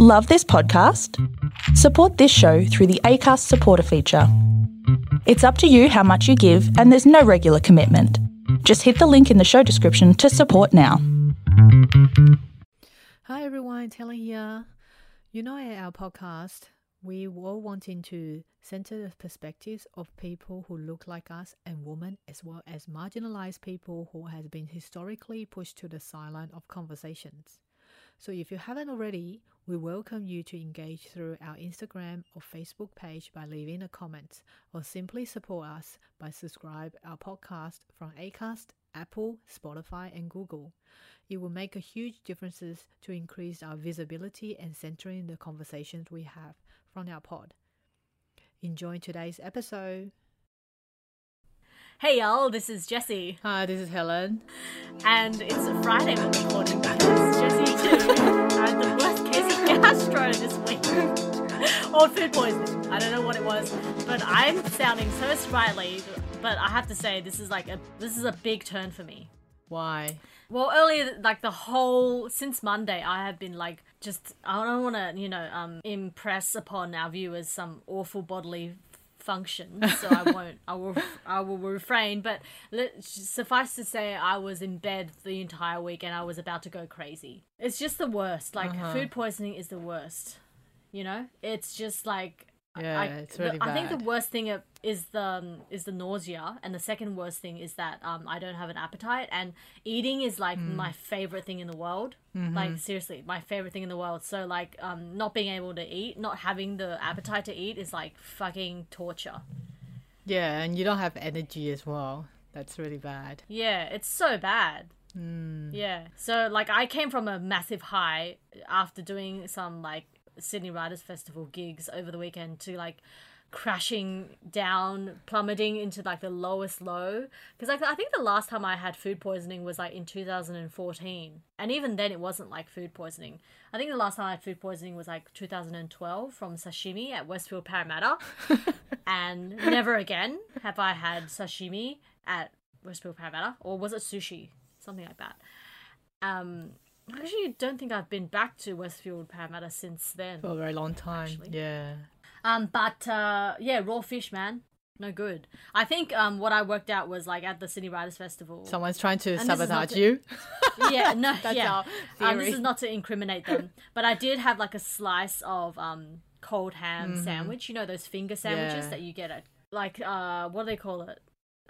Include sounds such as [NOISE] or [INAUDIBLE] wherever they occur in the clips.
Love this podcast? Support this show through the ACAST supporter feature. It's up to you how much you give, and there's no regular commitment. Just hit the link in the show description to support now. Hi everyone, Taylor here. You know, at our podcast, we were wanting to center the perspectives of people who look like us and women, as well as marginalized people who has been historically pushed to the sideline of conversations. So if you haven't already, we welcome you to engage through our Instagram or Facebook page by leaving a comment or simply support us by subscribe our podcast from Acast, Apple, Spotify and Google. It will make a huge differences to increase our visibility and centering the conversations we have from our pod. Enjoy today's episode. Hey y'all, this is Jessie, Hi, this is Helen. and it's a Friday we're recording because Jessie [LAUGHS] too had the worst gastro this week. or food poisoning. I don't know what it was, but I'm sounding so sprightly. But I have to say, this is like a this is a big turn for me. Why? Well, earlier, like the whole since Monday, I have been like just I don't want to you know um impress upon our viewers some awful bodily function, so I won't. I will. I will refrain. But let, suffice to say, I was in bed the entire week and I was about to go crazy. It's just the worst. Like uh-huh. food poisoning is the worst. You know, it's just like. Yeah, I, it's really the, I think the worst thing is the um, is the nausea, and the second worst thing is that um, I don't have an appetite, and eating is like Mm. my favorite thing in the world. Mm-hmm. Like seriously, my favorite thing in the world. So like, um, not being able to eat, not having the appetite to eat is like fucking torture. Yeah, and you don't have energy as well. That's really bad. Yeah, it's so bad. Hmm. Yeah. So like, I came from a massive high after doing some like Sydney Writers Festival gigs over the weekend to like crashing down plummeting into like the lowest low. Because like i think the last time i had food poisoning was like in 2014 and even then it wasn't like food poisoning. I think the last time i had food poisoning was like 2012 from sashimi at westfield parramatta. [LAUGHS] And never again have i had sashimi at westfield parramatta. Or was it sushi? Something like that. Um I actually don't think I've been back to Westfield Parramatta since then. For a very long time. Actually. Yeah. Um, but uh, yeah, raw fish, man, no good. I think um, what I worked out was like at the Sydney Writers Festival. Someone's trying to this is not sabotage the- you. [LAUGHS] yeah, no, [LAUGHS] That's yeah. Um, this is not to incriminate them, but I did have like a slice of um cold ham sandwich. You know those finger sandwiches Mm-hmm. Yeah. that you get at like uh what do they call it?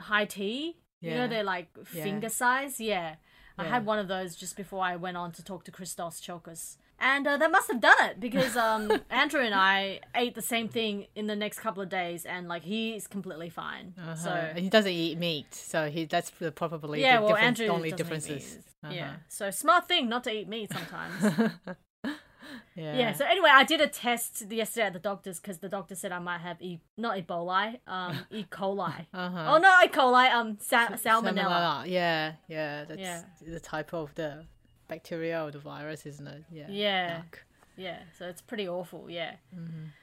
High tea. Yeah. You know they're like Yeah. finger size. Yeah. I had one of those just before I went on to talk to Christos Tsiolkas. And uh, that must have done it because um, [LAUGHS] Andrew and I ate the same thing in the next couple of days, and like he's completely fine. Uh-huh. So and he doesn't eat meat, so he that's probably yeah, the well, difference, Andrew only differences. meat. Yeah, Uh-huh. so smart thing not to eat meat sometimes. [LAUGHS] Yeah. yeah. So anyway, I did a test yesterday at the doctor's because the doctor said I might have e not Ebola, um, [LAUGHS] E. coli. Uh-huh. Oh no, E. coli, um, sa- salmonella. Salmonella. Yeah, yeah. That's Yeah. the type of the bacteria or the virus, isn't it? Yeah. Yeah. Yuck. Yeah, so it's pretty awful. Yeah.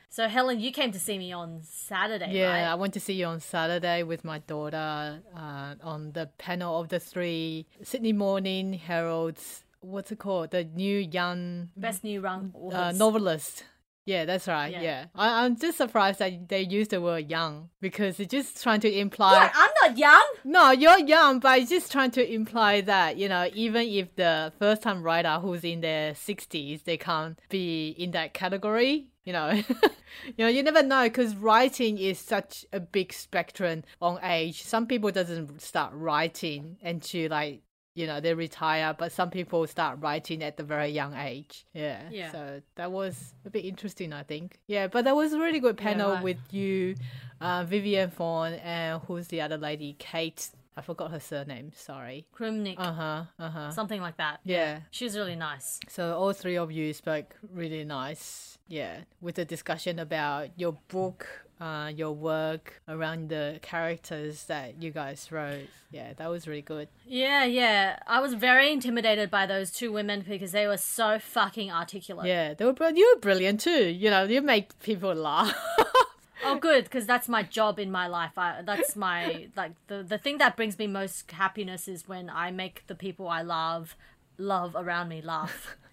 So Helen, you came to see me on Saturday, Mm-hmm. Yeah, I went to see you on Saturday with my daughter uh, on the panel of the three Sydney Morning Herald's. What's it called? The new young Best new young uh, novelist. Yeah, that's right. Yeah. Yeah, I, I'm just surprised that they use the word young because it's just trying to imply. What? I'm not young. No, you're young, but it's just trying to imply that, you know, even if the first time writer who's in their 60s, they can't be in that category, you know. [LAUGHS] you know, you never know because writing is such a big spectrum on age. Some people doesn't start writing until like you know they retire but some people start writing at the very young age yeah Yeah. so that was a bit interesting i think yeah but that was a really good panel right. with you uh, vivian Pham and who's the other lady kate i forgot her surname sorry Krumnik, uh-huh uh-huh something like that. yeah She was really nice. so all three of you spoke really nice yeah with the discussion about your book uh, your work around the characters that you guys wrote yeah that was really good Yeah, yeah. I was very intimidated by those two women because they were so fucking articulate. Yeah, they were. br- You were brilliant too. You know, you make people laugh. [LAUGHS] Oh, good, because that's my job in my life. I, that's my like the the thing that brings me most happiness is when I make the people I love love around me laugh. [LAUGHS]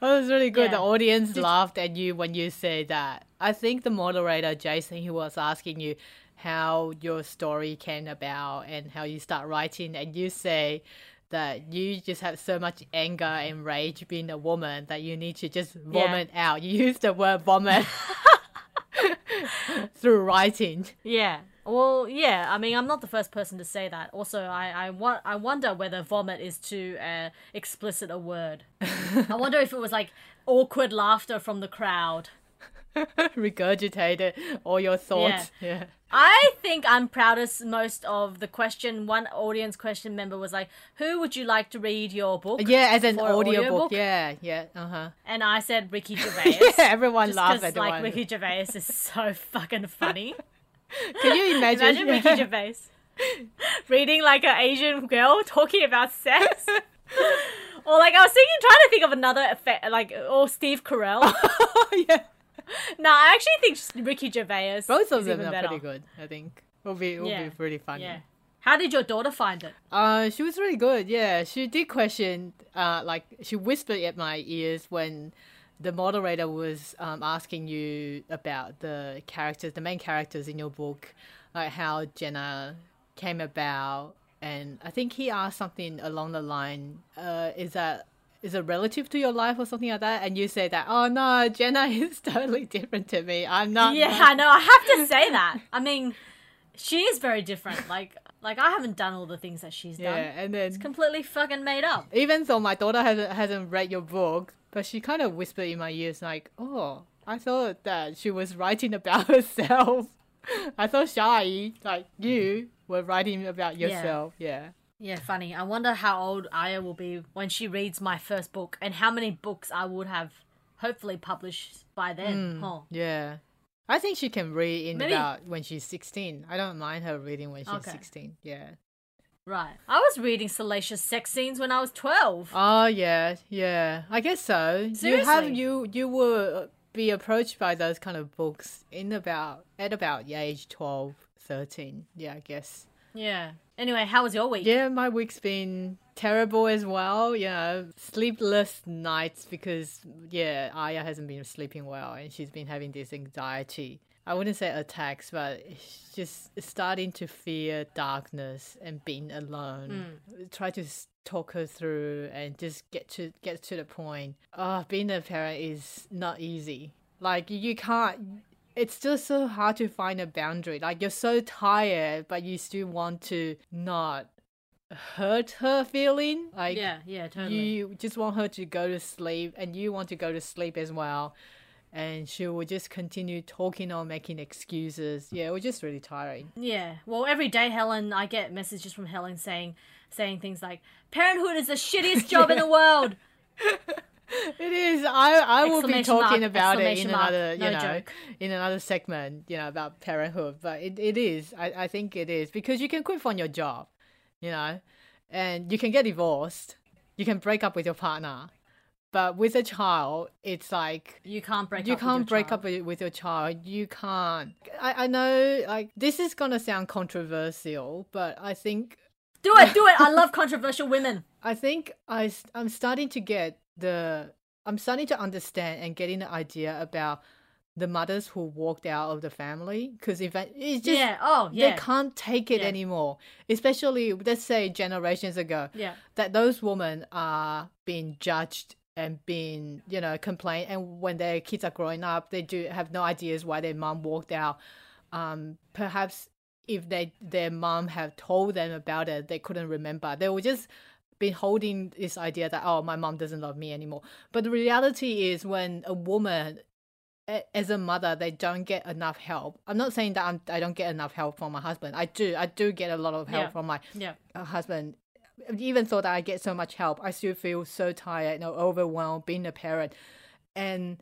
That was really good. The Yeah. audience laughed at you when you said that. I think the moderator, Jason, he was asking you how your story came about and how you start writing, and you say that you just have so much anger and rage being a woman that you need to just vomit out. You use the word vomit [LAUGHS] [LAUGHS] through writing. Yeah. Well, yeah. I mean, I'm not the first person to say that. Also, I I, wa- I wonder whether vomit is too uh, explicit a word. [LAUGHS] I wonder if it was like awkward laughter from the crowd. [LAUGHS] Regurgitated all your thoughts. Yeah. I think I'm proudest most of the question. One audience question member was like, "Who would you like to read your book?" Yeah, as an audiobook. audiobook? Yeah, yeah, uh huh. And I said Ricky [LAUGHS] Gervais. Yeah, everyone laughed at the like one. Ricky Gervais is [LAUGHS] so fucking funny. Can you imagine? Imagine Ricky Gervais reading like an Asian girl talking about sex. or like I was thinking, trying to think of another effect, like or Steve Carell. yeah. [LAUGHS] no, I actually think Ricky Gervais. Both of them are better. pretty good. I think will be will Yeah. be pretty funny. Yeah. How did your daughter find it? Uh, she was really good. Yeah, she did question. Uh, like she whispered at my ears when the moderator was um, asking you about the characters, the main characters in your book, like how Jenna came about, and I think he asked something along the line, uh, "Is that?" Is a relative to your life or something like that, and you say that, oh no, Jenna [LAUGHS] is totally different to me. I'm not. yeah, I know. I have to say that. I mean, she is very different. Like, like I haven't done all the things that she's Yeah, done. and then It's completely fucking made up. even though my daughter hasn't hasn't read your book, but she kind of whispered in my ears like, "Oh, I thought that she was writing about [LAUGHS] herself. I thought Shai, like you, were writing about yourself." Yeah. Yeah, funny. I wonder how old Aya will be when she reads my first book and how many books I would have hopefully published by then. Hmm, huh. Yeah. I think she can read in Maybe- about when she's 16. I don't mind her reading when she's Okay. 16. Yeah. Right. I was reading salacious sex scenes when I was 12. Oh, yeah. Yeah. I guess so. You have Seriously. you you will be approached by those kind of books in about at about yeah, age 12, 13. Yeah, I guess. yeah. Anyway, how was your week? Yeah, my week's been terrible as well. You know, sleepless nights because yeah, Aya hasn't been sleeping well and she's been having this anxiety. I wouldn't say attacks, but she's just starting to fear darkness and being alone. Try to talk her through and just get to get to the point. Ah, being a parent is not easy. Like you can't it's just so hard to find a boundary. Like you're so tired, but you still want to not hurt her feeling. Like Yeah, yeah, totally. you just want her to go to sleep, and you want to go to sleep as well. And she will just continue talking or making excuses. Yeah, it was just really tiring. Yeah. Well, every day, Helen, I get messages from Helen saying saying things like, "Parenthood is the shittiest job in the [LAUGHS] world." [LAUGHS] [LAUGHS] It is. I I will be talking mark, about it in mark. another, you No know, joke. in another segment, you know, about parenthood. But it, it is. I, I think it is because you can quit from your job, you know, and you can get divorced. You can break up with your partner, but with a child, it's like You can't break you up. with can't your break child. up with, your child. You can't. I, I know, like this is gonna sound controversial, but I think Do it, do it. I love controversial women. [LAUGHS] I think I I am starting to get the I'm starting to understand and getting the idea about the mothers who walked out of the family because if I- it's just yeah. Oh, yeah they can't take it Yeah. anymore. Especially let's say generations ago Yeah. that those women are being judged and being you know complained and when their kids are growing up they do have no ideas why their mom walked out um perhaps if they their mom have told them about it they couldn't remember they were just been holding this idea that oh my mom doesn't love me anymore but the reality is when a woman as a mother they don't get enough help i'm not saying that I'm, i don't get enough help from my husband i do i do get a lot of help Yeah. from my Yeah. uh, husband even though that I get so much help, I still feel so tired and overwhelmed being a parent, and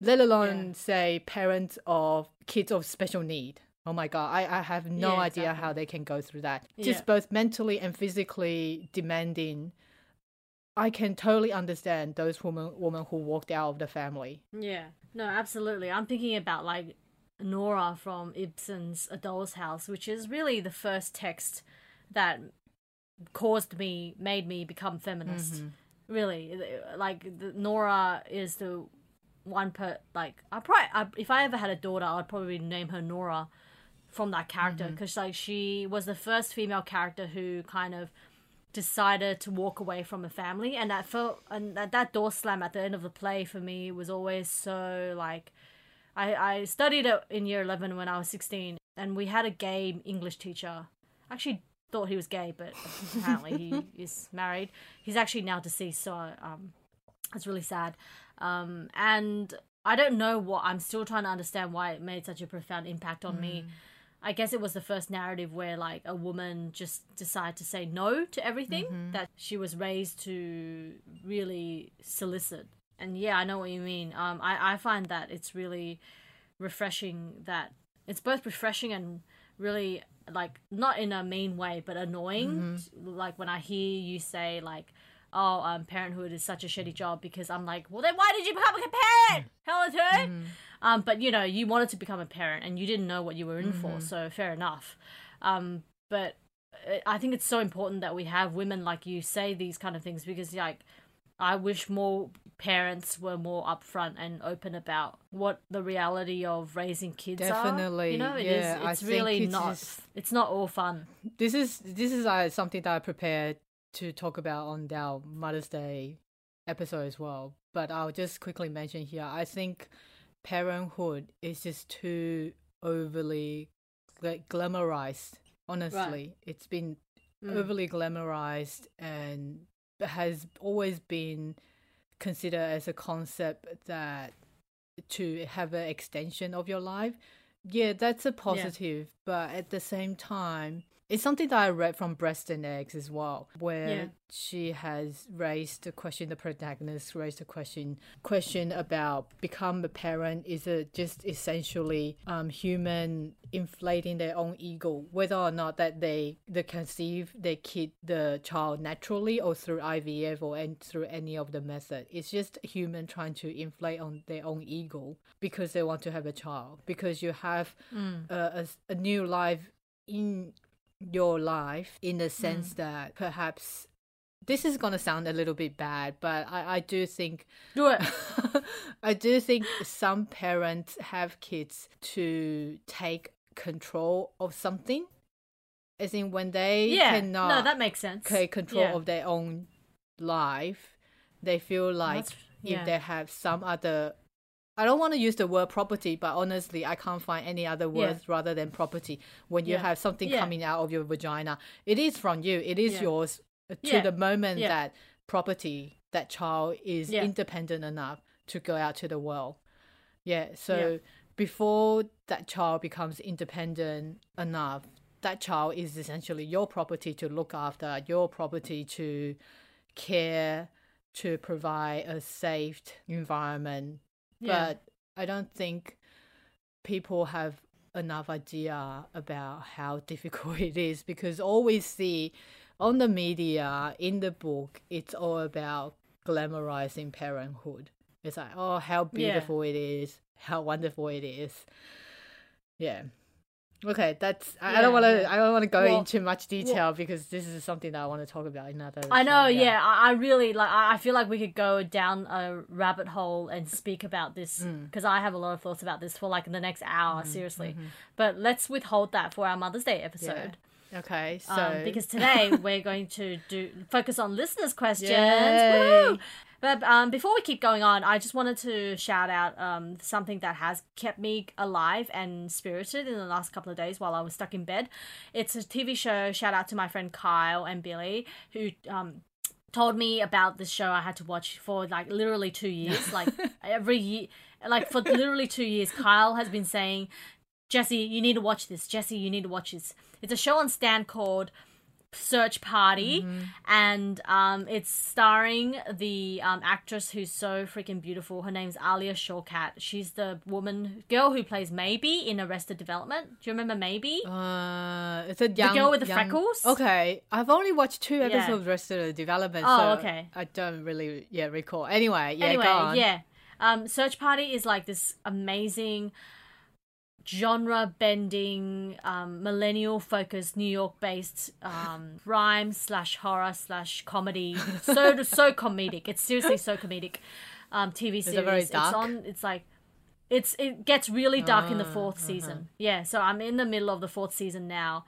let alone Yeah. say parents of kids of special need. Oh my god, I, I have no Yeah, idea exactly. how they can go through that. Yeah. Just both mentally and physically demanding. I can totally understand those women women who walked out of the family. Yeah. No, absolutely. I'm thinking about like Nora from Ibsen's A Doll's House, which is really the first text that caused me, made me become feminist. Mm-hmm. Really, like the, Nora is the one per like I probably I, if I ever had a daughter, I'd probably name her Nora from that character because Mm-hmm. like she was the first female character who kind of decided to walk away from a family and that felt and that, that door slam at the end of the play for me was always so like I, I studied it in year 11 when I was 16 and we had a gay English teacher. I actually thought he was gay but apparently he [LAUGHS] is married. He's actually now deceased so um it's really sad. Um and I don't know what I'm still trying to understand why it made such a profound impact on me I guess it was the first narrative where like a woman just decided to say no to everything that she was raised to really solicit. And yeah, I know what you mean. Um, I I find that it's really refreshing that it's both refreshing and really like not in a mean way but annoying. Like when i hear you say like oh um parenthood is such a shitty job because i'm like well then why did you become a parent? Hell too um but you know you wanted to become a parent and you didn't know what you were in for so fair enough um but uh, i think it's so important that we have women like you say these kind of things because like I wish more parents were more upfront and open about what the reality of raising kids are. Definitely, you know, it is. yeah, I It's think really it's not. just- It's not all fun. this is this is uh, something that I prepared to talk about on our Mother's Day episode as well. But I'll just quickly mention here. I think parenthood is just too overly gla- glamorized. Honestly, it's been Mm. overly glamorized and has always been considered as a concept that to have an extension of your life. Yeah, that's a positive, but at the same time, it's something that I read from Breast and Eggs as well, where Yeah. she has raised the question. The protagonist raised the question question about become a parent is it just essentially um, human inflating their own ego, whether or not that they they conceive their kid the child naturally or through IVF or and through any of the method. It's just human trying to inflate on their own ego because they want to have a child because you have Mm. a, a, a new life in your life in the sense Mm. that perhaps this is going to sound a little bit bad but I, I do think Do [LAUGHS] it. I do think some parents have kids to take control of something as in when they yeah. cannot no, that makes sense. take control Yeah. of their own life they feel like That's- yeah. if they have some other I don't want to use the word property, but honestly, I can't find any other Yeah. words rather than property. When you Yeah. have something Yeah. coming out of your vagina, it is from you. It is Yeah. yours uh, to Yeah. the moment Yeah. that property, that child is Yeah. independent enough to go out to the world. Yeah. So before that child becomes independent enough, that child is essentially your property to look after, your property to care, to provide a safe environment. Yeah. But I don't think people have enough idea about how [LAUGHS] difficult it is because all we see on the media, in the book, it's all about glamorizing parenthood. It's like, oh, how beautiful it is, how wonderful it is. Yeah. Okay, that's. I don't want to. yeah. I don't want to go Well- into much detail because this is something that I want to talk about in another. I know, show, yeah. I, I really like. I feel like we could go down a rabbit hole and speak about this Mm. because I have a lot of thoughts about this for like the next hour, Mm-hmm, seriously. But let's withhold that for our Mother's Day episode. Okay, so Um, because today [LAUGHS] we're going to do focus on listeners' questions. But um, before we keep going on, I just wanted to shout out um, something that has kept me alive and spirited in the last couple of days while I was stuck in bed. It's a TV show. Shout out to my friend Kyle and Billy who um, told me about this show I had to watch for like literally two years. [LAUGHS] Like every year, like for literally two years, Kyle has been saying, Jesse, you need to watch this. Jesse, you need to watch this. It's a show on Stan called Search Party, and um, it's starring the um, actress who's so freaking beautiful. Her name's Alia Shawkat. She's the woman, girl who plays Maeby in Arrested Development. Do you remember Maeby? Uh, it's a young girl with the young- freckles? Okay, I've only watched two episodes of Arrested Development. Oh, so okay. I don't really yeah recall. Anyway, yeah, anyway, go on. yeah. Um, Search Party is like this amazing genre bending, um, millennial focused, New York based um, [LAUGHS] rhyme slash horror slash comedy. So so comedic. It's seriously so comedic. Um, TV series. It's on. It's like. It's it gets really dark in the Ah, 4th uh-huh. season. Yeah, so I'm in the middle of the fourth season now,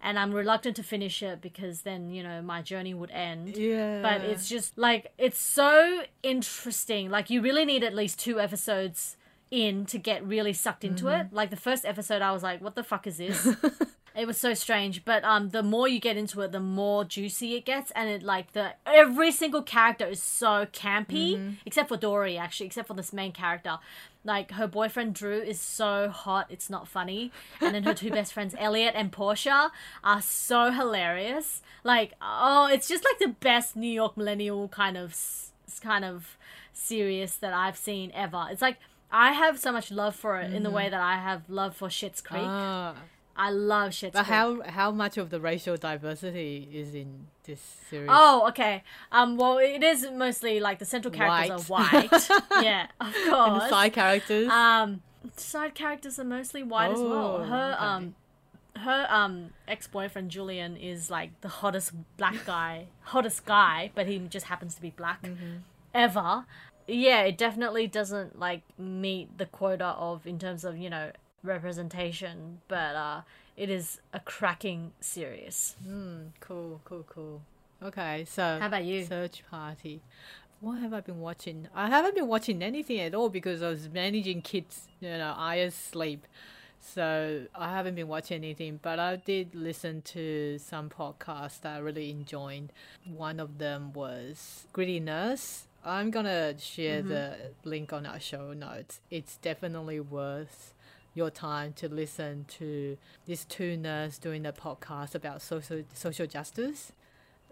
and I'm reluctant to finish it because then you know my journey would end Yeah. but it's just like it's so interesting like you really need at least two episodes in to get really sucked into Mm-hmm. it like the first episode i was like what the fuck is this? [LAUGHS] It was so strange. But um the more you get into it the more juicy it gets. And it like the every single character is so campy Mm-hmm. except for dory actually except for this main character. Like her boyfriend drew is so hot it's not funny. And then her two best friends [LAUGHS] elliot and portia are so hilarious. Like oh it's just like the best new york millennial kind of kind of serious that i've seen ever. It's like i have so much love for it in the way that i have love for Schitt's Creek Ah. i love Schitt's But creek how how much of the racial diversity is in this series? Oh, okay. Um, well, it is mostly like the central characters are white. [LAUGHS] yeah, of and course. the side characters. um, side characters are mostly white as well. Oh, Her okay. um, her um ex boyfriend Julian is like the hottest black guy, [LAUGHS] hottest guy, but he just happens to be black Mm-hmm. ever. Yeah, it definitely doesn't like meet the quota of in terms of you know representation, but uh, it is a cracking series. Cool, cool, cool. Okay, so How about you? Search Party. What have I been watching? I haven't been watching anything at all because I was managing kids, you know, Aya's sleep. So I haven't been watching anything, but I did listen to some podcasts that I really enjoyed. One of them was Gritty Nurse. I'm gonna share the link on our show notes. It's definitely worth your time to listen to these two nurses doing a podcast about social social justice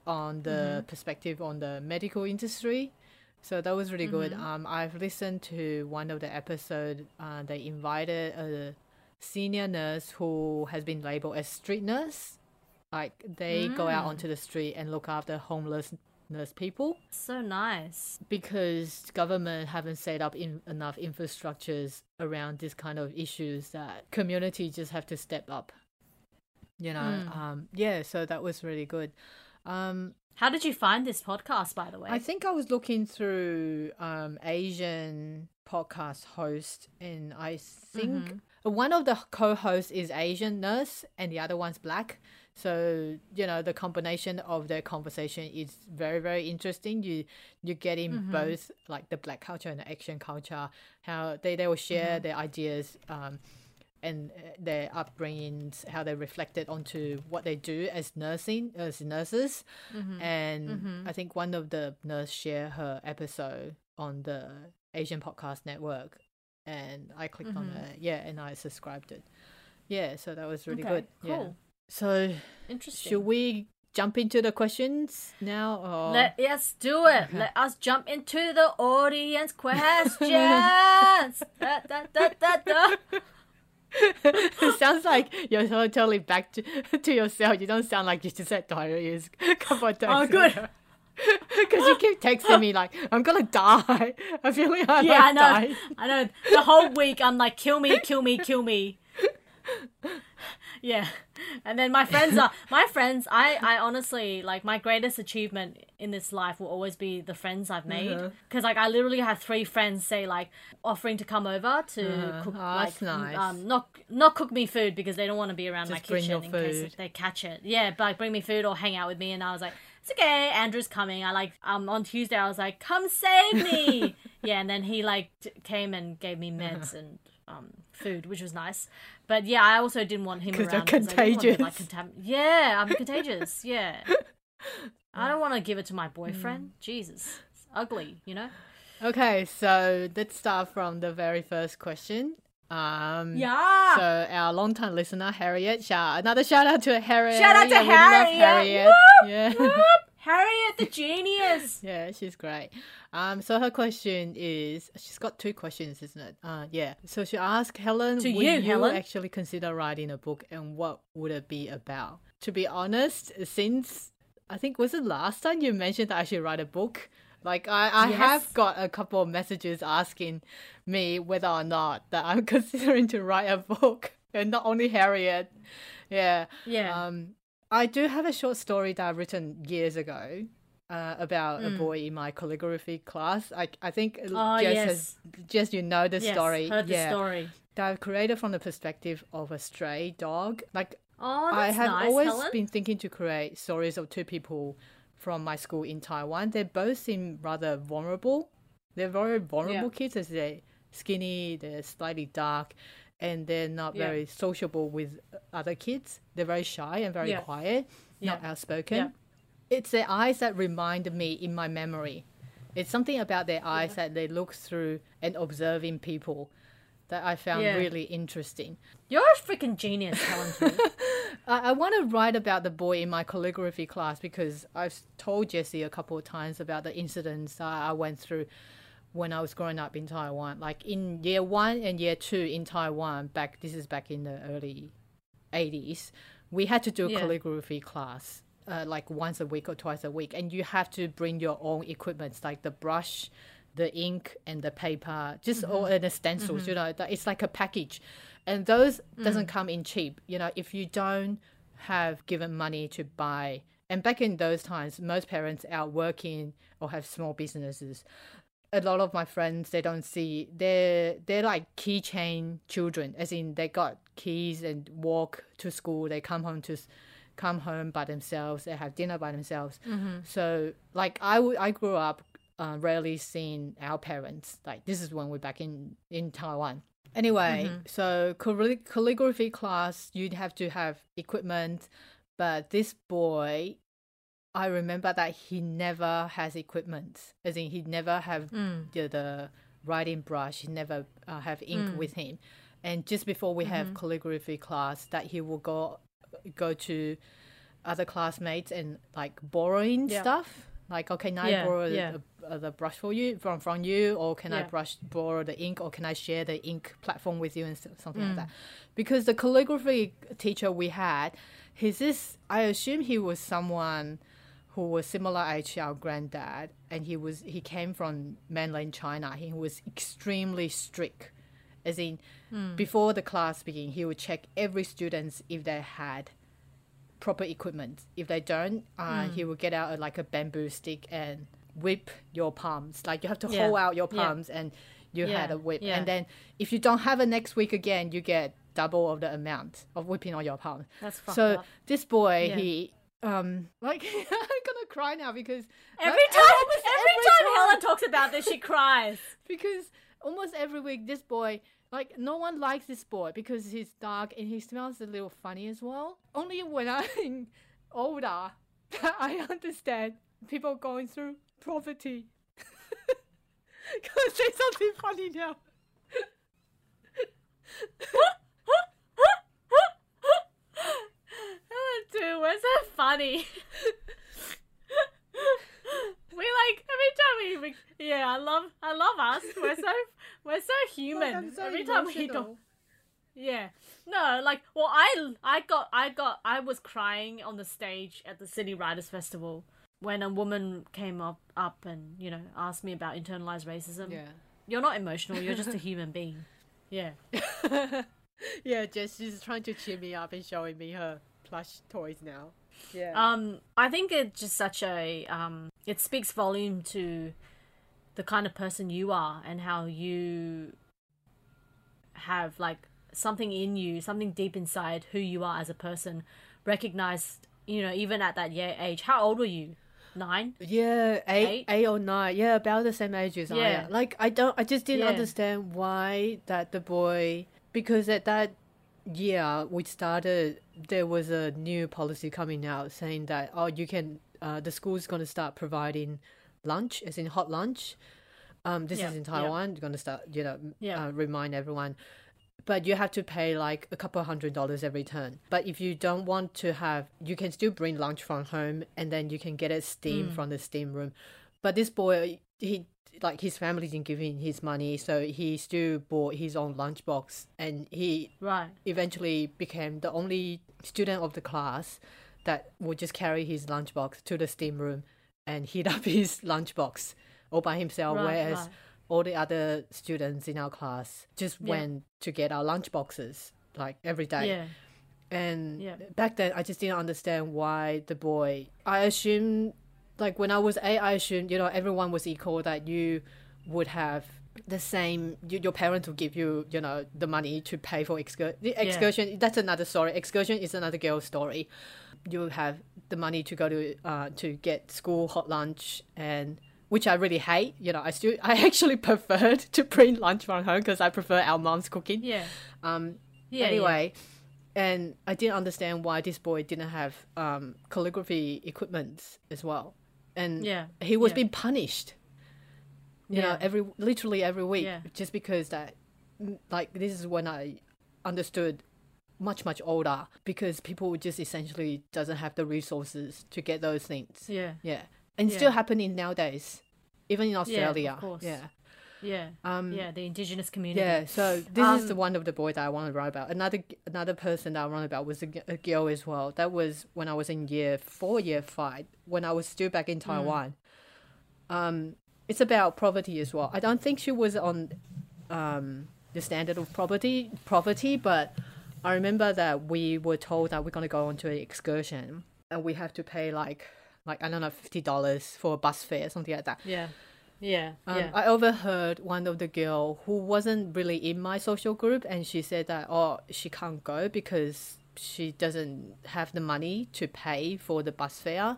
on the perspective on the medical industry. So that was really good. Um, I've listened to one of the episode. Uh, they invited a senior nurse who has been labeled as street nurse. Like they go out onto the street and look after homeless nurse people. So nice. because government haven't set up in, enough infrastructures around this kind of issues that community just have to step up you know? Um yeah so that was really good. Um How did you find this podcast, by the way? i think i was looking through um asian podcast host and i think one of the co-hosts is asian nurse and the other one's black so you know the combination of their conversation is very very interesting. You you get in mm-hmm. both like the black culture and the asian culture how they, they will share mm-hmm. their ideas um, and uh, their upbringings how they reflected onto what they do as nursing as nurses. Mm-hmm. And i think one of the nurse share her episode on the asian podcast network and i clicked on it. Yeah and i subscribed it. Yeah so that was really Okay, good. Yeah. cool. So Interesting. should we jump into the questions now or Let yes do it. Let us jump into the audience [LAUGHS] questions. da, da, da, da, da. [LAUGHS] it sounds like you're totally back to, to yourself. You don't sound like you just said oh, diarrhea a couple of times. Oh, good. [LAUGHS] Because you keep texting me like, I'm gonna die. I feel like I'm Yeah, I know. die. I know. The whole week I'm like, kill me, kill me, kill me. Yeah. And then my friends are my friends, I I honestly like my greatest achievement in this life will always be the friends I've made Uh-huh. cuz like I literally have three friends say like offering to come over to Uh-huh. cook Oh, like that's nice. um not not cook me food because they don't want to be around my Just bring kitchen in case they catch it. Yeah, but like bring me food or hang out with me and I was like it's okay. Andrew's coming. I like um on Tuesday. I was like, "Come save me!" [LAUGHS] yeah, and then he like t- came and gave me meds and um food, which was nice. But yeah, I also didn't want him around. 'cause I didn't want to, like, contagious. contam- yeah, I'm [LAUGHS] contagious. Yeah, I don't want to give it to my boyfriend. Mm. Jesus, it's ugly, you know. Okay, so let's start from the very first question. Um, Yeah. So our longtime listener Harriet, shout another shout out to Harriet. Shout out to Harriet. Harriet. Whoop, Yeah. [LAUGHS] Harriet the genius. [LAUGHS] Yeah, she's great. Um, so her question is, she's got two questions, isn't it? Uh, yeah. So she asked Helen, To would you, you Helen. actually consider writing a book, and what would it be about? To be honest, since I think was it last time you mentioned that I should write a book, Like I, I Yes. have got a couple of messages asking me whether or not that I'm [LAUGHS] considering to write a book, and not only Harriet. Yeah. Yeah. Um, I do have a short story that I've written years ago. Uh, about a boy in my calligraphy class. I I think Mm. Oh, Jess yes. has Jess, you know the yes, story. Heard the yeah, story. that I've created from the perspective of a stray dog. Like Oh, I have nice, always Helen. been thinking to create stories of two people from my school in Taiwan. They both seem rather vulnerable. They're very vulnerable kids as they're skinny, they're slightly dark, and they're not Yeah. very sociable with other kids. They're very shy and very Yeah. quiet, not outspoken. It's their eyes that remind me in my memory. It's something about their eyes that they look through and observing people that I found really interesting. You're a freaking genius, Helen. [LAUGHS] I, I want to write about the boy in my calligraphy class because I've told Jesse a couple of times about the incidents I went through when I was growing up in Taiwan. Like in year one and year two in Taiwan, back this is back in the early 80s, we had to do a Yeah. calligraphy class. Uh, like once a week or twice a week, and you have to bring your own equipment, like the brush, the ink, and the paper, just all mm-hmm. and the stencils. Mm-hmm. You know, that it's like a package, and those doesn't mm. come in cheap. You know, if you don't have given money to buy, and back in those times, most parents are working or have small businesses. A lot of my friends, they don't see they're they're like keychain children, as in they got keys and walk to school. They come home to come home by themselves. They have dinner by themselves. So like I w- I grew up uh, rarely seeing our parents. Like this is when we're back in in Taiwan. Anyway, so calli- calligraphy class, you'd have to have equipment, but this boy, I remember that he never has equipment. As in, he never have the, the writing brush. He never uh, have ink with him. And just before we have calligraphy class, that he will go go to other classmates and like borrowing Yeah. stuff. Like, okay, can I Yeah, borrow yeah. the, uh, the brush for you from from you, or can I brush borrow the ink, or can I share the ink platform with you and something Mm. like that? Because the calligraphy teacher we had, he's this. I assume he was someone who was similar age to our granddad, and he was he came from mainland China. He was extremely strict, as in Hmm. before the class began, he would check every students if they had proper equipment. If they don't, uh, Hmm. he would get out a, like a bamboo stick and whip your palms. Like you have to Yeah. hold out your Yeah. palms and you had a whip. Yeah. And then if you don't have it next week again, you get double of the amount of whipping on your palms. That's fucked so up. this boy, Yeah. he um like [LAUGHS] I'm gonna cry now because Every like, time, almost every, time, Helen talks about this, she cries. [LAUGHS] because almost every week this boy like no one likes this boy because he's dark and he smells a little funny as well. Only when i'm [LAUGHS] older i understand people going through poverty. Gonna say something funny now Helen too, we're so funny. we like every time we, we yeah, I love I love us. We're so we're so [LAUGHS] human. I'm so every time we emotional. go Yeah. No, like well I I got I got I was crying on the stage at the Sydney Writers Festival when a woman came up up and, you know, asked me about internalized racism. yeah You're not emotional, you're just a human being. [LAUGHS] Yeah. yeah just she's trying to cheer me up and showing me her plush toys now yeah Um, I think it's just such a um, it speaks volume to the kind of person you are and how you have like something in you, something deep inside who you are as a person, recognized. You know, even at that yeah age. How old were you? Nine. Yeah, eight, Eight? eight or nine. Yeah, about the same age as I Yeah. am. Like I don't, I just didn't Yeah. understand why that the boy because at that year we started, there was a new policy coming out saying that oh you can, uh, the school's going to start providing lunch, as in hot lunch. Um, this Yeah, is in. Taiwan. You're going to start, you know, Yeah. uh, remind everyone. But you have to pay like a couple hundred dollars every turn. But if you don't want to have, you can still bring lunch from home and then you can get it Mm. steam from the steam room. But this boy, he like his family didn't give him his money, so he still bought his own lunchbox, and he Right. eventually became the only student of the class that would just carry his lunchbox to the steam room and [LAUGHS] heat up his lunchbox all by himself, Right, whereas right. all the other students in our class just Yeah. went to get our lunchboxes like every day. Yeah. And Yeah. back then, I just didn't understand why the boy. I assumed, like when I was eight, I assumed you know everyone was equal. That you would have the same. You, your parents would give you you know the money to pay for excursion. Excursion. That's another story. Excursion is another girl's story. You have the money to go to uh, to get school hot lunch and. Which I really hate, you know. I still, [LAUGHS] I actually preferred to bring lunch from home because I prefer our mom's cooking. Yeah. Um, Yeah. anyway, and I didn't understand why this boy didn't have um, calligraphy equipment as well, and Yeah, he was yeah. being punished. You know, every literally every week, Yeah. just because that, mm, like this is when I understood much much older because people just essentially doesn't have the resources to get those things. Yeah. Yeah, and Yeah. still happening nowadays, even in Australia. course. Yeah. Yeah. Um, yeah. The indigenous community. yeah, so this is the Um, one of the boys that I want to write about. Another another person that I wrote about was a girl as well. That was when I was in year four, year five, when I was still back in Taiwan. Um, it's about poverty as well. I don't think she was on um, the standard of poverty, poverty, but I remember that we were told that we're going to go on to an excursion and we have to pay like like I don't know fifty dollars for a bus fare, something like that. Yeah. Yeah. Um, yeah. I overheard one of the girl who wasn't really in my social group, and she said that oh she can't go because she doesn't have the money to pay for the bus fare,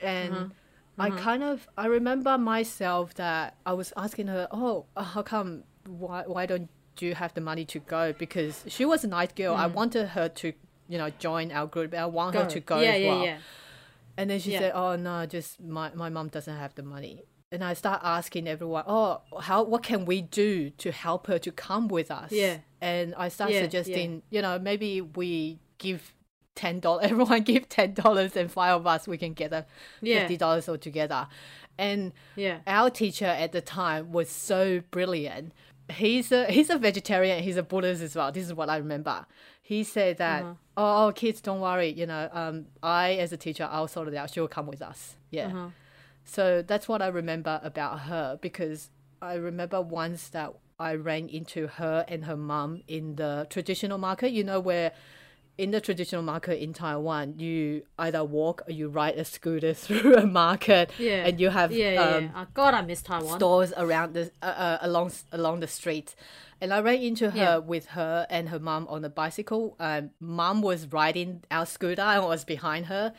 and I kind of I remember myself that I was asking her oh uh, how come why why don't you have the money to go because she was a nice girl I wanted her to you know join our group I want her to go yeah. as yeah. well Yeah. and then she Yeah. said, "Oh no, just my my mom doesn't have the money." And I start asking everyone, "Oh, how what can we do to help her to come with us?" Yeah. And I start Yeah, suggesting, you know, maybe we give ten dollars. [LAUGHS] Everyone give ten dollars, and five of us we can get a Yeah. fifty dollars all together. And Yeah. our teacher at the time was so brilliant. He's a he's a vegetarian. He's a Buddhist as well. This is what I remember. He said that, Uh-huh. oh, oh, kids, don't worry. You know, um, I as a teacher, I'll sort it out. She'll come with us. Yeah. Uh-huh. So that's what I remember about her because I remember once that I ran into her and her mum in the traditional market. You know where in the traditional market in Taiwan, you either walk or you ride a scooter [LAUGHS] through a market, Yeah. and you have Yeah. Yeah. um, yeah. Oh, God, I miss Taiwan. stores around the uh, uh, along along the street. And I ran into her Yeah. with her and her mum on a bicycle. Um, mum was riding our scooter I was behind her.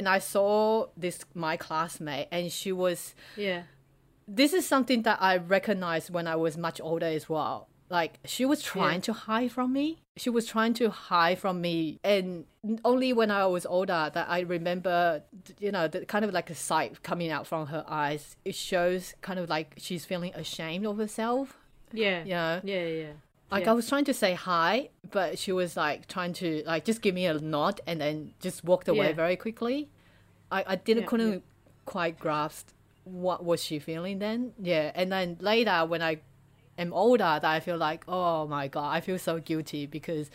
And I saw this my classmate, and she was. Yeah. This is something that I recognized when I was much older as well. Like she was trying to hide from me. She was trying to hide from me, and only when I was older that I remember, you know, the kind of like a sight coming out from her eyes. It shows kind of like she's feeling ashamed of herself. Yeah. You know, Yeah. Yeah. Like Yeah. I was trying to say hi, but she was like trying to like just give me a nod and then just walked away Yeah. very quickly. I, I didn't Yeah, couldn't quite grasp what was she feeling then. Yeah, and then later when I am older, that I feel like oh my god, I feel so guilty because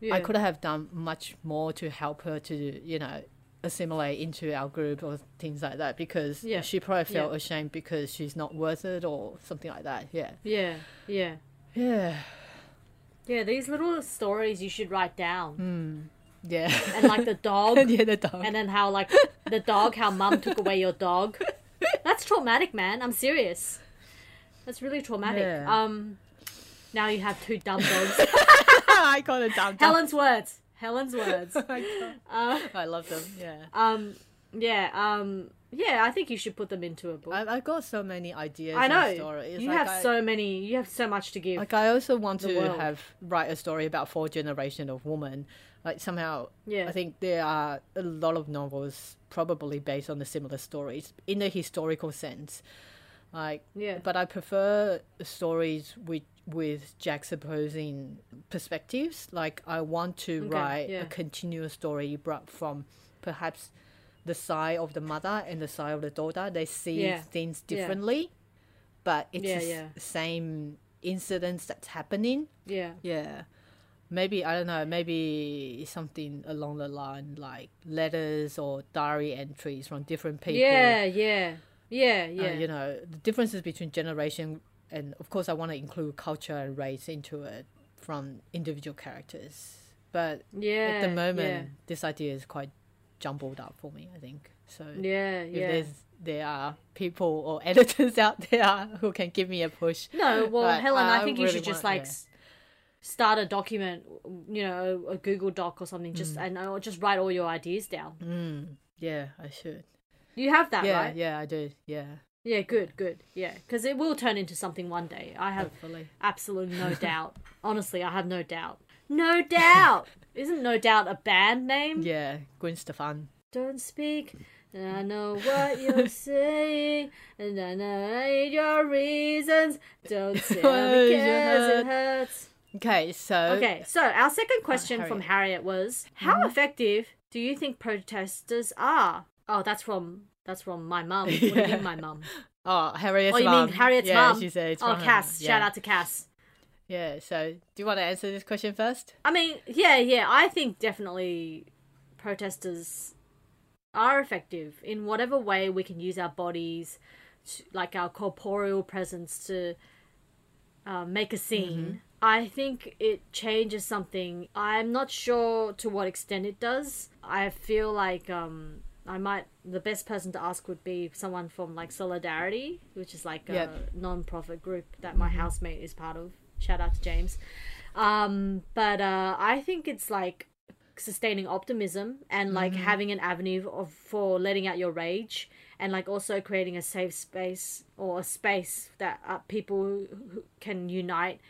Yeah. I could have done much more to help her to you know assimilate into our group or things like that because Yeah. she probably felt ashamed because she's not worth it or something like that. Yeah, Yeah. Yeah. Yeah, Yeah. These little stories you should write down, Hmm. yeah. and like the dog. [LAUGHS] yeah, the dog. and then how like the dog how mum took away your dog that's traumatic man i'm serious that's really traumatic Yeah. um now you have two dumb dogs [LAUGHS] I got it down. helen's words helen's words [LAUGHS] uh, I love them. Yeah. um yeah um yeah i think you should put them into a book I, I got so many ideas. i know stories. you Like, have I, so many you have so much to give Like I also want to world. have write a story about four generation of women. Like somehow, Yeah. I think there are a lot of novels probably based on the similar stories in the historical sense. Like, Yeah. But I prefer stories with with juxtaposing perspectives. Like I want to Okay, write yeah. a continuous story brought from perhaps the side of the mother and the side of the daughter. They see Yeah. things Yeah. differently, but it's Yeah, the s- yeah. same incidents that's happening. yeah Yeah. Maybe I don't know, maybe something along the line like letters or diary entries from different people. yeah yeah Yeah, Uh, yeah. you know, the differences between generation and of course I want to include culture and race into it from individual characters. But yeah. at the moment yeah. this idea is quite jumbled up for me, I think. So Yeah, if yeah. there's there are people or [LAUGHS] editors out there who can give me a push. No, well, But Helen, I, I think you really should just want- like yeah. start a document, you know, a Google Doc or something, just Mm. and uh, just write all your ideas down. Mm, yeah, I should. You have that, yeah, right? yeah, I do. Yeah, Yeah, good, good. Yeah, because it will turn into something one day. I have hopefully. absolutely no [LAUGHS] doubt. Honestly, I have no doubt. No [LAUGHS] doubt. Isn't no doubt a band name? Yeah, Gwen Stefani. Don't speak. And I know what you're [LAUGHS] saying, and I know your reasons. Don't Close me it hurts. Okay, so Okay, so our second question from Harriet was: How Mm-hmm. effective do you think protesters are? Oh, that's from that's from my mum. What do you mean, [LAUGHS] my mum? Oh, Harriet's mum. Oh, you mum. mean Harriet's yeah, mum? She said Oh, Cass! mum. Shout out to Cass. Yeah. So, do you want to answer this question first? I mean, yeah, yeah. I think definitely protesters are effective in whatever way we can use our bodies, to, like our corporeal presence, to uh, make a scene. I think it changes something. I'm not sure to what extent it does. I feel like um, I might. The best person to ask would be someone from like Solidarity, which is like a non-profit group that my housemate is part of. Shout out to James. Um, but uh, I think it's like sustaining optimism and like having an avenue of for letting out your rage and like also creating a safe space or a space that uh, people who can unite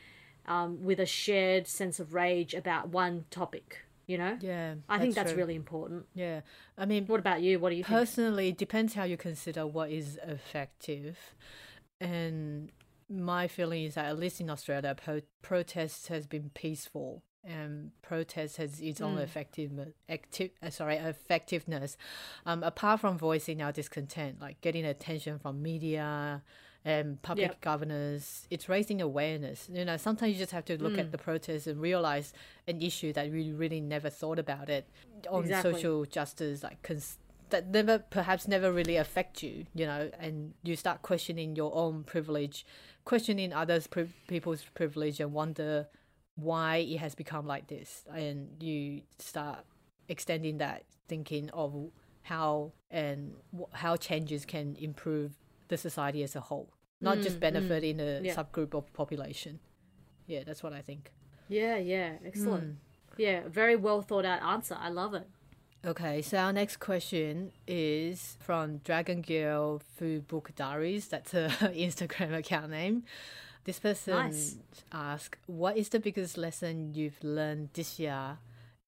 um, with a shared sense of rage about one topic you know Yeah. i think that's true. really important Yeah. I mean, what about you what do you think personally, it depends how you consider what is effective. And my feeling is that at least in Australia, pro- protest has been peaceful. And protest has its own Mm. effective, active, uh, sorry, effectiveness. Um, apart from voicing our discontent, like getting attention from media and public Yep. governors, it's raising awareness. You know, sometimes you just have to look Mm. at the protest and realize an issue that we really never thought about it on Exactly. social justice, like cons- that never perhaps never really affect you, you know, and you start questioning your own privilege, questioning others' pri- people's privilege, and wonder why it has become like this, and you start extending that thinking of how and wh- how changes can improve the society as a whole, not Mm, just mm. benefiting a Yeah. subgroup of population. Yeah, that's what I think. yeah yeah excellent Mm. yeah very well thought out answer i love it Okay, so our next question is from Dragon Girl Food Book Diaries. That's her [LAUGHS] Instagram account name. This person Nice. asked, "What is the biggest lesson you've learned this year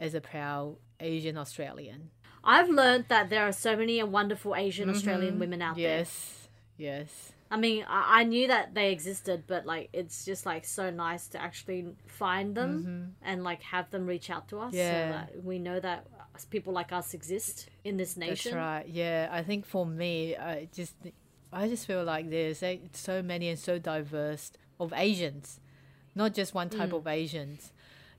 as a proud Asian Australian?" i've learned that there are so many wonderful asian australian women out there Yes, yes, I mean, I, I knew that they existed, but like, it's just like so nice to actually find them and like have them reach out to us. Mm-hmm. Yeah. So that we know that people like us exist in this nation. that's right. Yeah, I think for me, I just, I just feel like there's so many and so diverse of Asians, not just one Mm. type of Asians.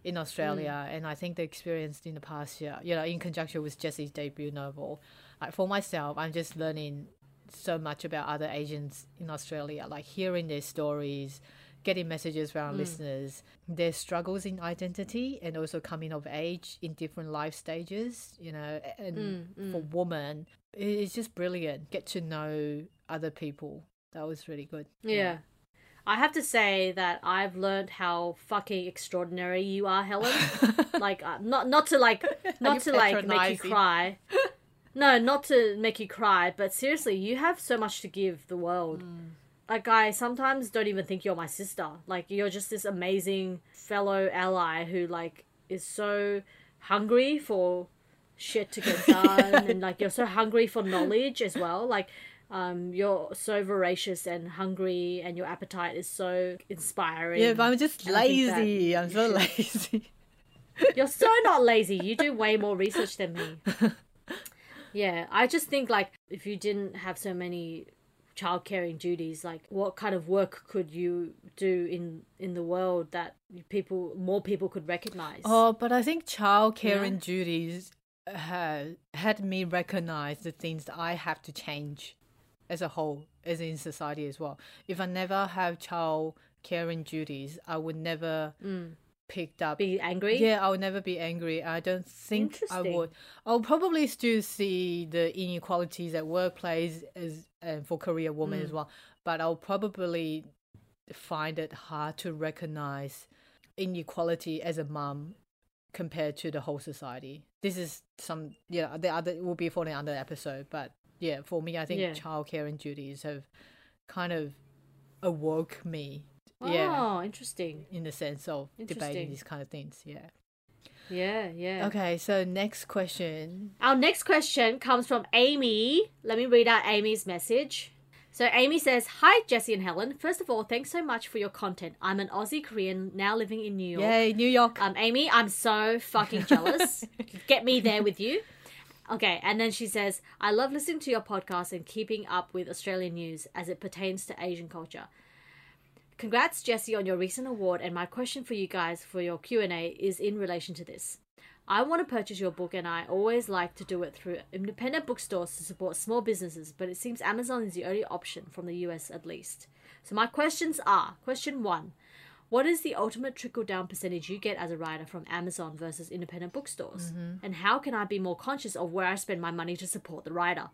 in Australia, and I think the experience in the past year, you know, in conjunction with Jesse's debut novel, like for myself, I'm just learning so much about other Asians in Australia, like hearing their stories, getting messages from our mm. listeners, their struggles in identity, and also coming of age in different life stages, you know, and mm, for mm. women, it's just brilliant. Get to know other people. That was really good. Yeah. I have to say that I've learned how fucking extraordinary you are, Helen. [LAUGHS] like, uh, not not to like, not to like make you cry. [LAUGHS] No, not to make you cry, but seriously, you have so much to give the world. Like, I sometimes don't even think you're my sister. Like, you're just this amazing fellow ally who like is so hungry for shit to get [LAUGHS] done, and like you're so hungry for knowledge as well. Like, um, you're so voracious and hungry, and your appetite is so inspiring. Yeah, but I'm just And I think that lazy. I'm so lazy. [LAUGHS] You're so not lazy. You do way more research than me. [LAUGHS] Yeah, I just think like if you didn't have so many child caring duties, like what kind of work could you do in in the world that people more people could recognize? Oh, but I think child Yeah. caring duties uh, had had me recognize the things that I have to change. as a whole, as in society as well. If I never have child caring duties, I would never mm. Picked up. Be angry. Yeah, I'll never be angry. I don't think I would. I'll probably still see the inequalities at workplace as and for career women Mm. as well. But I'll probably find it hard to recognize inequality as a mom compared to the whole society. This is some yeah, the other will be for the episode. But yeah, for me I think Yeah. childcare and duties have kind of awoke me. Oh, Yeah. interesting. In the sense of debating these kind of things. Yeah. Yeah, yeah. Okay, so next question. Our next question comes from Amy. Let me read out Amy's message. So Amy says, "Hi Jesse and Helen. First of all, thanks so much for your content. I'm an Aussie Korean now living in New York. Yay, New York. Um, Amy, I'm so fucking jealous. [LAUGHS] Get me there with you. Okay, and then she says, I love listening to your podcast and keeping up with Australian news as it pertains to Asian culture. Congrats, Jesse, on your recent award. And my question for you guys for your Q and A is in relation to this. I want to purchase your book, and I always like to do it through independent bookstores to support small businesses. But it seems Amazon is the only option from the US, at least. So my questions are: Question one. What is the ultimate trickle down percentage you get as a writer from Amazon versus independent bookstores? Mm-hmm. And how can I be more conscious of where I spend my money to support the writer?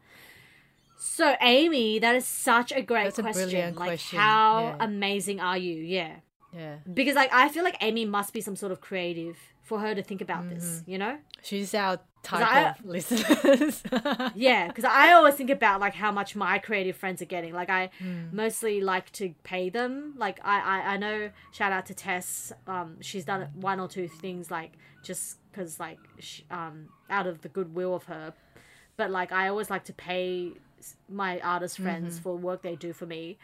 So, Amy, that is such a great That's a question. brilliant like, question, how yeah. amazing are you? Yeah. yeah. Because, like, I feel like Amy must be some sort of creative for her to think about Mm-hmm. this, you know? She's our type I- of [LAUGHS] listeners. [LAUGHS] Yeah, because I always think about like how much my creative friends are getting. Like I Hmm. mostly like to pay them. Like I, I, I know. Shout out to Tess. Um, she's done one or two things like just because like sh um out of the goodwill of her. But like I always like to pay my artist friends Mm-hmm. for work they do for me.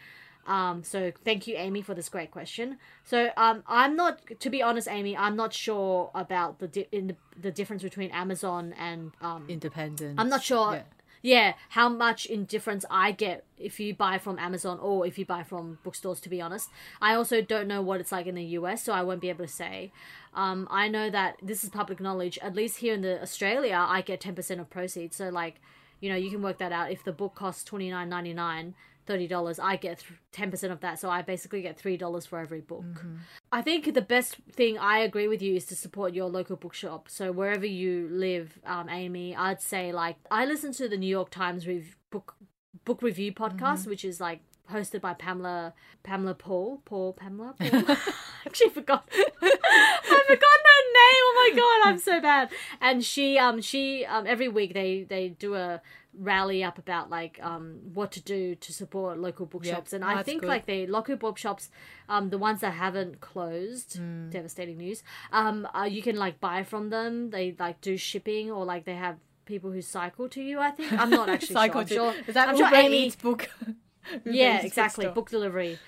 Um, so thank you, Amy, for this great question. So um, I'm not, to be honest, Amy, I'm not sure about the di- in the, the difference between Amazon and um, Independent. I'm not sure. Yeah. Yeah. how much indifference I get if you buy from Amazon or if you buy from bookstores. To be honest, I also don't know what it's like in the US, so I won't be able to say. Um, I know that this is public knowledge. At least here in the Australia, I get ten percent of proceeds. So like, you know, you can work that out. If the book costs twenty nine ninety nine. Thirty dollars, I get ten percent of that, so I basically get three dollars for every book. I think the best thing I agree with you is to support your local bookshop. So wherever you live, um, Amy, I'd say like I listen to the New York Times rev- book book review podcast, which is like hosted by Pamela Pamela Paul Paul Pamela. Paul? [LAUGHS] [LAUGHS] Actually forgot. [LAUGHS] I forgot her name. Oh my god, I'm so bad. And she um she um every week they they do a rally up about like um what to do to support local bookshops and i think good. like the local bookshops um the ones that haven't closed Hmm. devastating news um uh, you can like buy from them they like do shipping or like they have people who cycle to you i think i'm not [LAUGHS] actually Cycle sure, I'm sure Is that I'm sure Amy, Eats book? Yeah exactly book delivery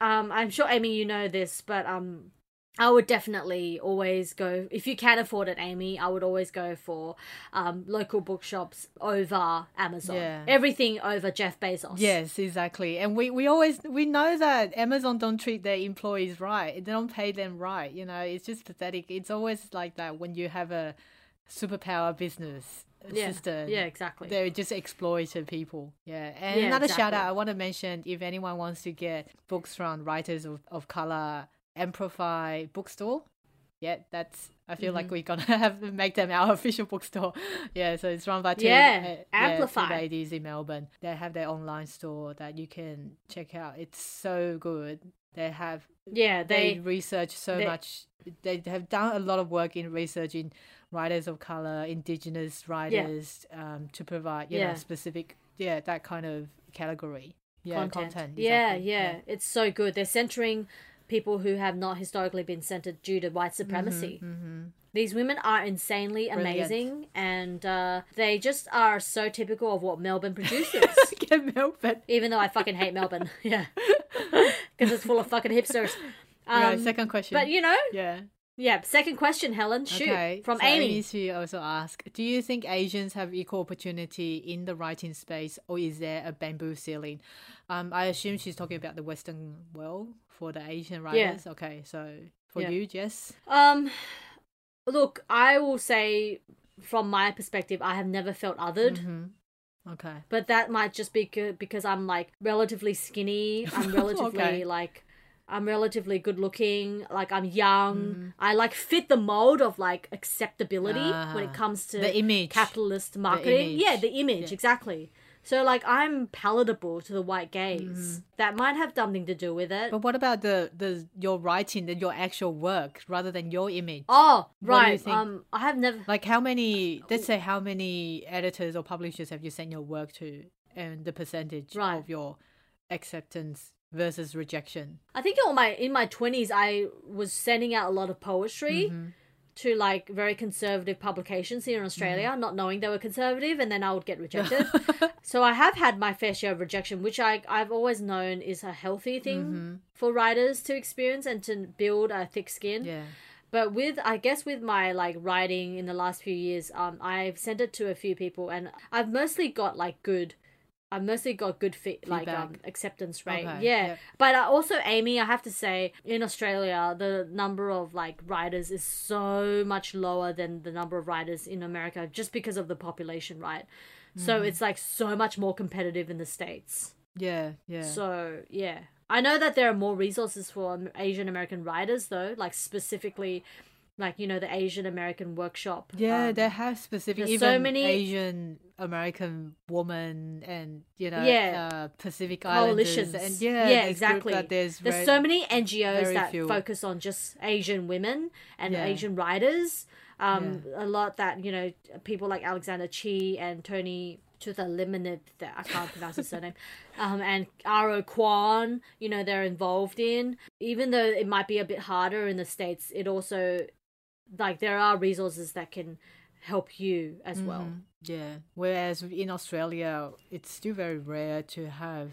um i'm sure amy you know this but um I would definitely always go if you can afford it, Amy. I would always go for um, local bookshops over Amazon. Yeah. Everything over Jeff Bezos. Yes, exactly. And we, we always we know that Amazon don't treat their employees right. They don't pay them right. You know, it's just pathetic. It's always like that when you have a superpower business yeah, system. yeah, exactly. They're just exploit the people. Yeah. And Yeah, another shout out I want to mention if anyone wants to get books from writers of, of color, Amplify bookstore. Yeah, that's I feel Mm-hmm. like we're gonna [LAUGHS] have to make them our [LAUGHS] official bookstore. Yeah, so it's run by two, Yeah, uh, Amplify. two ladies in Melbourne. They have their online store that you can check out. It's so good. They have yeah, they, they research so they- much. They have done a lot of work in researching writers of color, indigenous writers, um, to provide you Yeah. know specific yeah that kind of category. Yeah, content. content. Yeah, exactly. yeah, It's so good. They're centering people who have not historically been centered due to white supremacy. These women are insanely Mm-hmm, Brilliant. amazing and uh, they just are so typical of what Melbourne produces. [LAUGHS] Get Melbourne. Even though I fucking hate Melbourne. [LAUGHS] Yeah. Because it's full of fucking hipsters. Um, second question. but you know, yeah. Yeah, second question, Helen. Shoot. Okay. From so Amy. she also asked, do you think Asians have equal opportunity in the writing space, or is there a bamboo ceiling? Um, I assume she's talking about the Western world for the Asian writers. Okay, so for Yeah. you, Jess. Um, look, I will say from my perspective, I have never felt othered. Mm-hmm. Okay. but that might just be good because I'm like relatively skinny. I'm [LAUGHS] relatively Okay. like I'm relatively good looking. Like I'm young. Mm-hmm. I like fit the mold of like acceptability when Ah. it comes to The image. capitalist marketing. image. Yeah, the image exactly. So like I'm palatable to the white gaze. Mm-hmm. That might have something to do with it. But what about the the your writing, the, your actual work, rather than your image? oh, What do you right. Um, I have never. Like how many? Let's say how many editors or publishers have you sent your work to, and the percentage Right. of your acceptance versus rejection? I think in my in my twenties, I was sending out a lot of poetry Mm-hmm. to like very conservative publications here in Australia, Mm-hmm. not knowing they were conservative, and then I would get rejected. [LAUGHS] so I have had my fair share of rejection, which I I've always known is a healthy thing Mm-hmm. for writers to experience and to build a thick skin. Yeah. But with I guess with my like writing in the last few years, um, I've sent it to a few people, and I've mostly got like good. I've mostly got good fit, like um, acceptance rate. Okay, yeah, yep. but uh, also Amy, I have to say, in Australia, the number of like writers is so much lower than the number of writers in America, just because of the population, right? So Mm-hmm. it's like so much more competitive in the states. Yeah. Yeah. So yeah, I know that there are more resources for Asian American writers, though, like specifically, like you know the Asian American Workshop. yeah, um, they have specific even so many- Asian American woman and you know Yeah. uh, Pacific Islanders coalitions and yeah, yeah, exactly that there's there's very- so many ngos that few. focus on just asian women and Yeah. asian writers um a lot that you know people like alexander chee and tony Liminid, that I can't pronounce his surname, [LAUGHS] um, and R.O. Kwon, you know, they're involved in. Even though it might be a bit harder in the States, it also, like, there are resources that can help you as well. Mhm. Yeah. Whereas in Australia, it's still very rare to have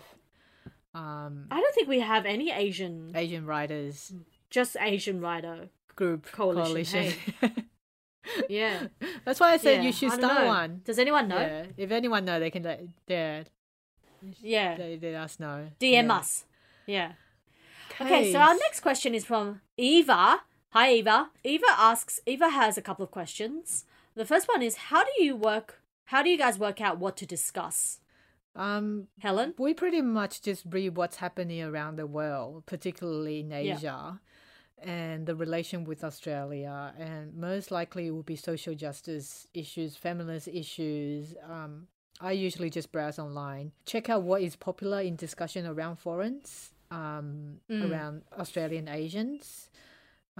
um, I don't think we have any Asian, Asian writers just Asian writer. group Coalition, [LAUGHS] Yeah. That's why I said Yeah, you should start know. one. Does anyone know? Yeah. If anyone know, they can let yeah, Yeah. they let us know. DM yeah. us. Yeah. Okay, so our next question is from Eva. Hi, Eva. Eva asks, Eva has a couple of questions. The first one is, how do you work, how do you guys work out what to discuss? um Helen? we pretty much just read what's happening around the world, particularly in Asia, and the relation with Australia, and most likely it will be social justice issues, feminist issues. Um, I usually just browse online, check out what is popular in discussion around foreigners, um, around Australian Asians.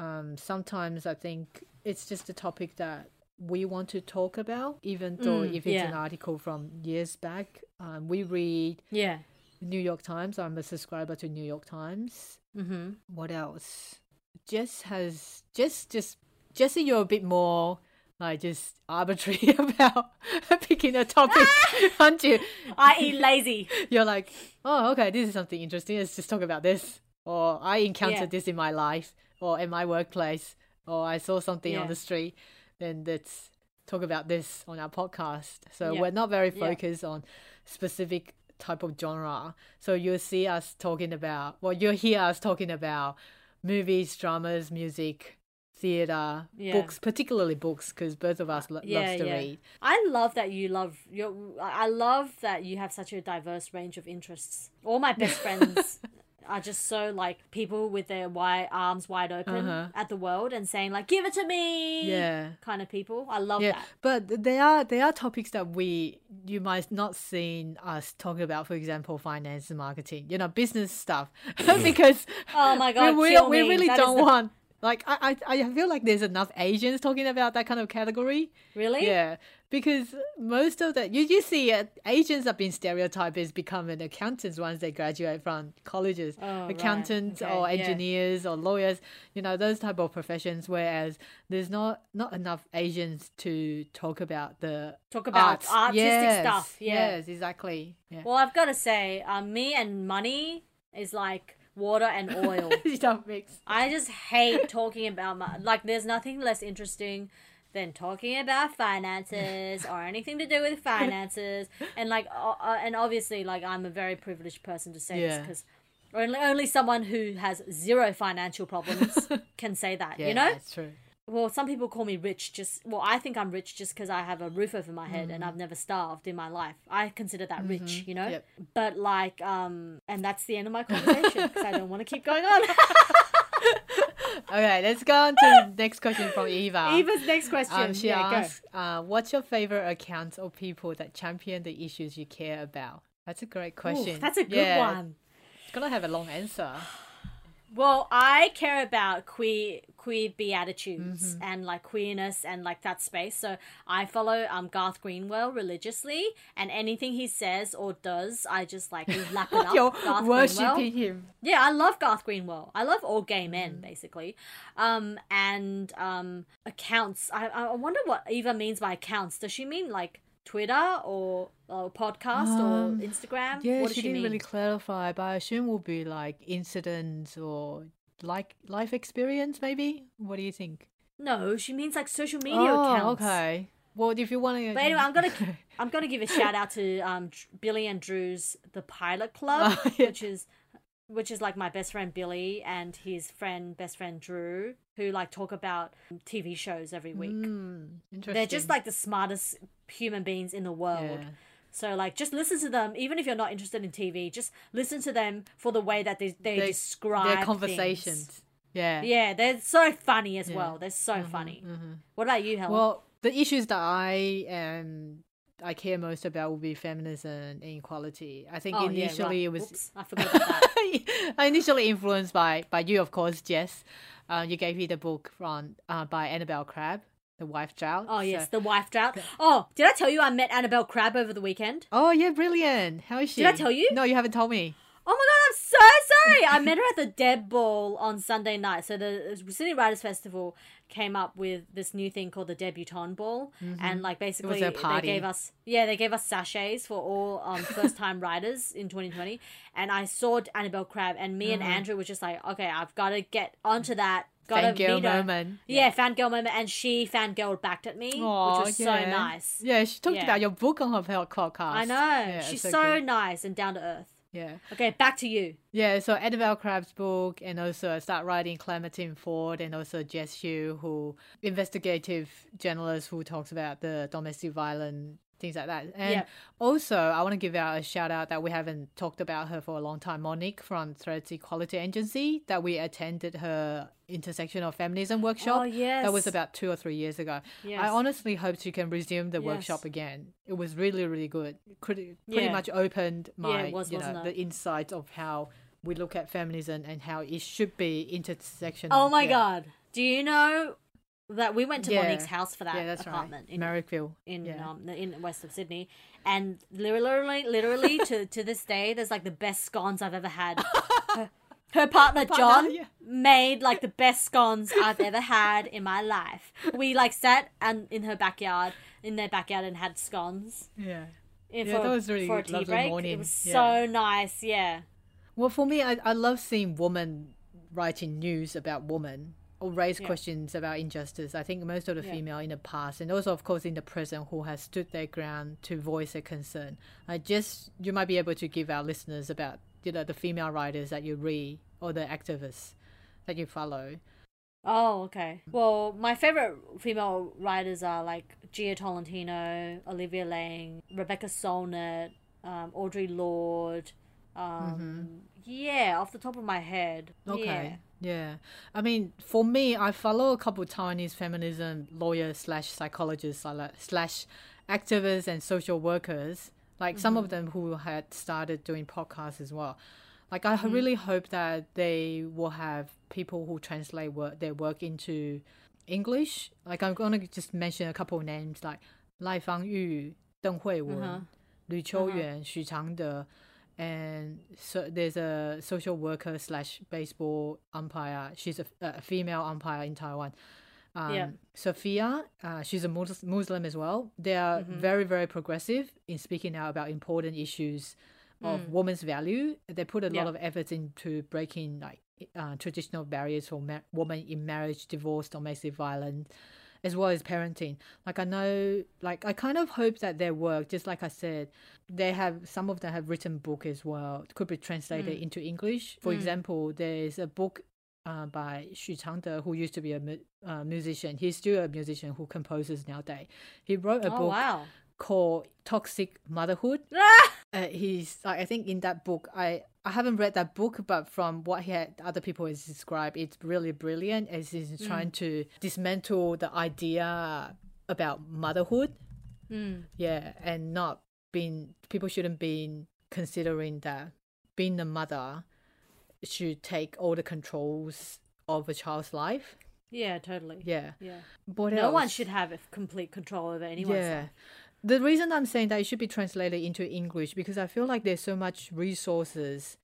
Um, sometimes I think it's just a topic that we want to talk about, even though Mm, if it's yeah. an article from years back. Um, we read Yeah. New York Times. I'm a subscriber to New York Times. Mm-hmm. What else? Jess has just just Jessie, you're a bit more like just arbitrary [LAUGHS] about [LAUGHS] picking a topic, [LAUGHS] aren't you? I.e. lazy. You're like, oh, okay, this is something interesting. Let's just talk about this. Or I encountered Yeah. this in my life, or in my workplace, or I saw something on the street. Then let's talk about this on our podcast. So Yeah. we're not very Yeah. focused on specific type of genre. So you'll see us talking about, well, you'll hear us talking about movies, dramas, music, theater, Yeah. books, particularly books, because both of us lo- uh, Yeah, loves to yeah. read. I love that you love your. I love that you have such a diverse range of interests. All my best [LAUGHS] friends are just so like people with their wide arms wide open Uh-huh. at the world and saying like, "Give it to me," Yeah. kind of people. I love yeah, that. but there are there are topics that we you might not seen us talking about. For example, finance and marketing. You know, business stuff, [LAUGHS] because Oh my god, we, we, we really That don't the- want. Like I, I I feel like there's enough Asians talking about that kind of category. Really? Yeah, because most of the you you see uh, Asians have been stereotyped as becoming accountants once they graduate from colleges, Oh, right. accountants Okay, or yeah. engineers or lawyers, you know those type of professions. Whereas there's not not enough Asians to talk about the Talk about arts. artistic Yes, stuff, yeah. Yes, exactly. Yeah. Well, I've got to say, um, me and money is like water and oil. [LAUGHS] you don't mix. I just hate talking about my like. There's nothing less interesting than talking about finances or anything to do with finances. [LAUGHS] And like, uh, uh, and obviously, like, I'm a very privileged person to say this because only only someone who has zero financial problems [LAUGHS] can say that. Yeah, you know, that's true. Well, some people call me rich just, well, I think I'm rich just because I have a roof over my head and I've never starved in my life. I consider that rich, you know? Yep. But like, um, and that's the end of my conversation because I don't want to keep going on. [LAUGHS] Okay, let's go on to the next question from Eva. Eva's next question. Um, she yeah, asks, uh, "What's your favorite account of people that champion the issues you care about?" That's a great question. Ooh, that's a good Yeah, one. It's gonna have a long answer. Well, I care about queer queer beatitudes Mm-hmm. and like queerness and like that space. So I follow um Garth Greenwell religiously, and anything he says or does, I just like [LAUGHS] lap it up. You're Garth worshipping Greenwell. him. Yeah, I love Garth Greenwell. I love all gay men, Mm. basically. Um, and um, accounts. I I wonder what Eva means by accounts. Does she mean like Twitter or, or podcast Um, or Instagram? Yeah, what she she, didn't mean? really clarify, but I assume will be like incidents or like life experience, maybe. What do you think? No, she means like social media oh, accounts. okay. Well, if you want to, But anyway, I'm gonna [LAUGHS] I'm gonna give a shout out to um Billy and Drew's the Pilot Club, [LAUGHS] Oh, yeah. which is which is like my best friend Billy and his friend best friend Drew, who like talk about TV shows every week. Mm, interesting. They're just like the smartest human beings in the world. Yeah. So like just listen to them, even if you're not interested in TV, just listen to them for the way that they they, They- describe their things. conversations. Yeah. Yeah, they're so funny as Yeah. well. They're so Mhm, funny. mhm. What about you, Helen? Well, the issues that I um I care most about will be feminism and equality. I think oh, yeah, initially right. it was Oops, I forgot that. [LAUGHS] initially influenced by by you, of course, Jess. Uh, you gave me the book from uh, by Annabelle Crabb, The Wife Drought. Oh yes, So- the wife drought. Oh, did I tell you I met Annabelle Crabb over the weekend? Oh yeah, brilliant. How is she? Did I tell you? No, you haven't told me. Oh my god, I'm so sorry. I met her at the Deb Ball on Sunday night. So the Sydney Writers Festival came up with this new thing called the Debutante Ball, and like basically they gave us yeah they gave us sachets for all um, first time writers in 2020. And I saw Annabelle Crabb, and me and Andrew were just like, okay, I've got to get onto that. Got Fangirl meet her. moment. Yeah, fangirl moment, and she fangirled backed at me, Aw, which was so nice. Yeah, she talked Yeah. about your book on her podcast. I know. Yeah, She's it's so nice and down to earth. Yeah. Okay, back to you. Yeah, so Annabelle Crabb's book, and also I start writing Clementine Ford, and also Jess Hill, who investigative journalist who talks about the domestic violence, things like that. And Yeah. also, I want to give out a shout out that we haven't talked about her for a long time, Monique from Threads Equality Agency, that we attended her intersectional feminism oh, workshop. Oh, yes. That was about two or three years ago. Yes. I honestly hope she can resume the Yes. workshop again. It was really, really good. Pretty, pretty Yeah. much opened my, it was, you know, it? the insight of how we look at feminism and how it should be intersectional. Oh my Yeah. god. Do you know that we went to Yeah. Monique's house for that Yeah, that's apartment right. in Merrickville. in yeah. um in west of Sydney, and literally, literally to [LAUGHS] to this day, there's like the best scones I've ever had. [LAUGHS] Her, her partner John yeah. made like the best scones I've ever had in my life. We like sat and in her backyard, in their backyard, and had scones. yeah. Yeah, for, that was really for a tea lovely break. morning. It was so nice. Yeah. Well, for me, I, I love seeing women writing news about women or raise Yeah. questions about injustice. I think most of the Yeah. female in the past and also, of course, in the present who has stood their ground to voice a concern. I just, you might be able to give our listeners about, you know, the female writers that you read or the activists that you follow. Oh, okay. Well, my favorite female writers are like Jia Tolentino, Olivia Laing, Rebecca Solnit, um, Audre Lorde. Um, Yeah, off the top of my head. Mm-hmm. Okay. Yeah. Yeah. I mean, for me, I follow a couple Taiwanese feminism lawyers slash psychologists slash activists and social workers. Like some Mm-hmm. of them who had started doing podcasts as well. Like I Mm. really hope that they will have people who translate work, their work into English. Like I'm gonna just mention a couple of names like Lai Fangyu, Deng Huiwen, Uh-huh. Lu Qiuyuan, Xu Changde, and so there's a social worker slash baseball umpire. She's a, a female umpire in Taiwan. Um, Yeah. Sophia, uh, she's a Muslim as well. They are Mm-hmm. very, very progressive in speaking out about important issues of women's value. They put a Mm. Yeah. lot of effort into breaking like uh, traditional barriers for ma- women in marriage, divorce, domestic violence, as well as parenting. Like I know, like I kind of hope that their work, just like I said, they have some of them have written book as well. It Could be translated Mm. into English. For example, there is a book uh, by Xu Changde, who used to be a mu- uh, musician. He's still a musician who composes nowadays. He wrote a Oh book wow. called Toxic Motherhood. [LAUGHS] Uh, he's like I think in that book I I haven't read that book, but from what he had other people has described, it's really brilliant as he's trying to dismantle the idea about motherhood. Mm. Yeah, and not being people shouldn't be considering that being a mother should take all the controls of a child's life. Yeah, totally. Yeah. Yeah. What No one should have complete control over anyone's yeah. life. The reason I'm saying that it should be translated into English because I feel like there's so much resources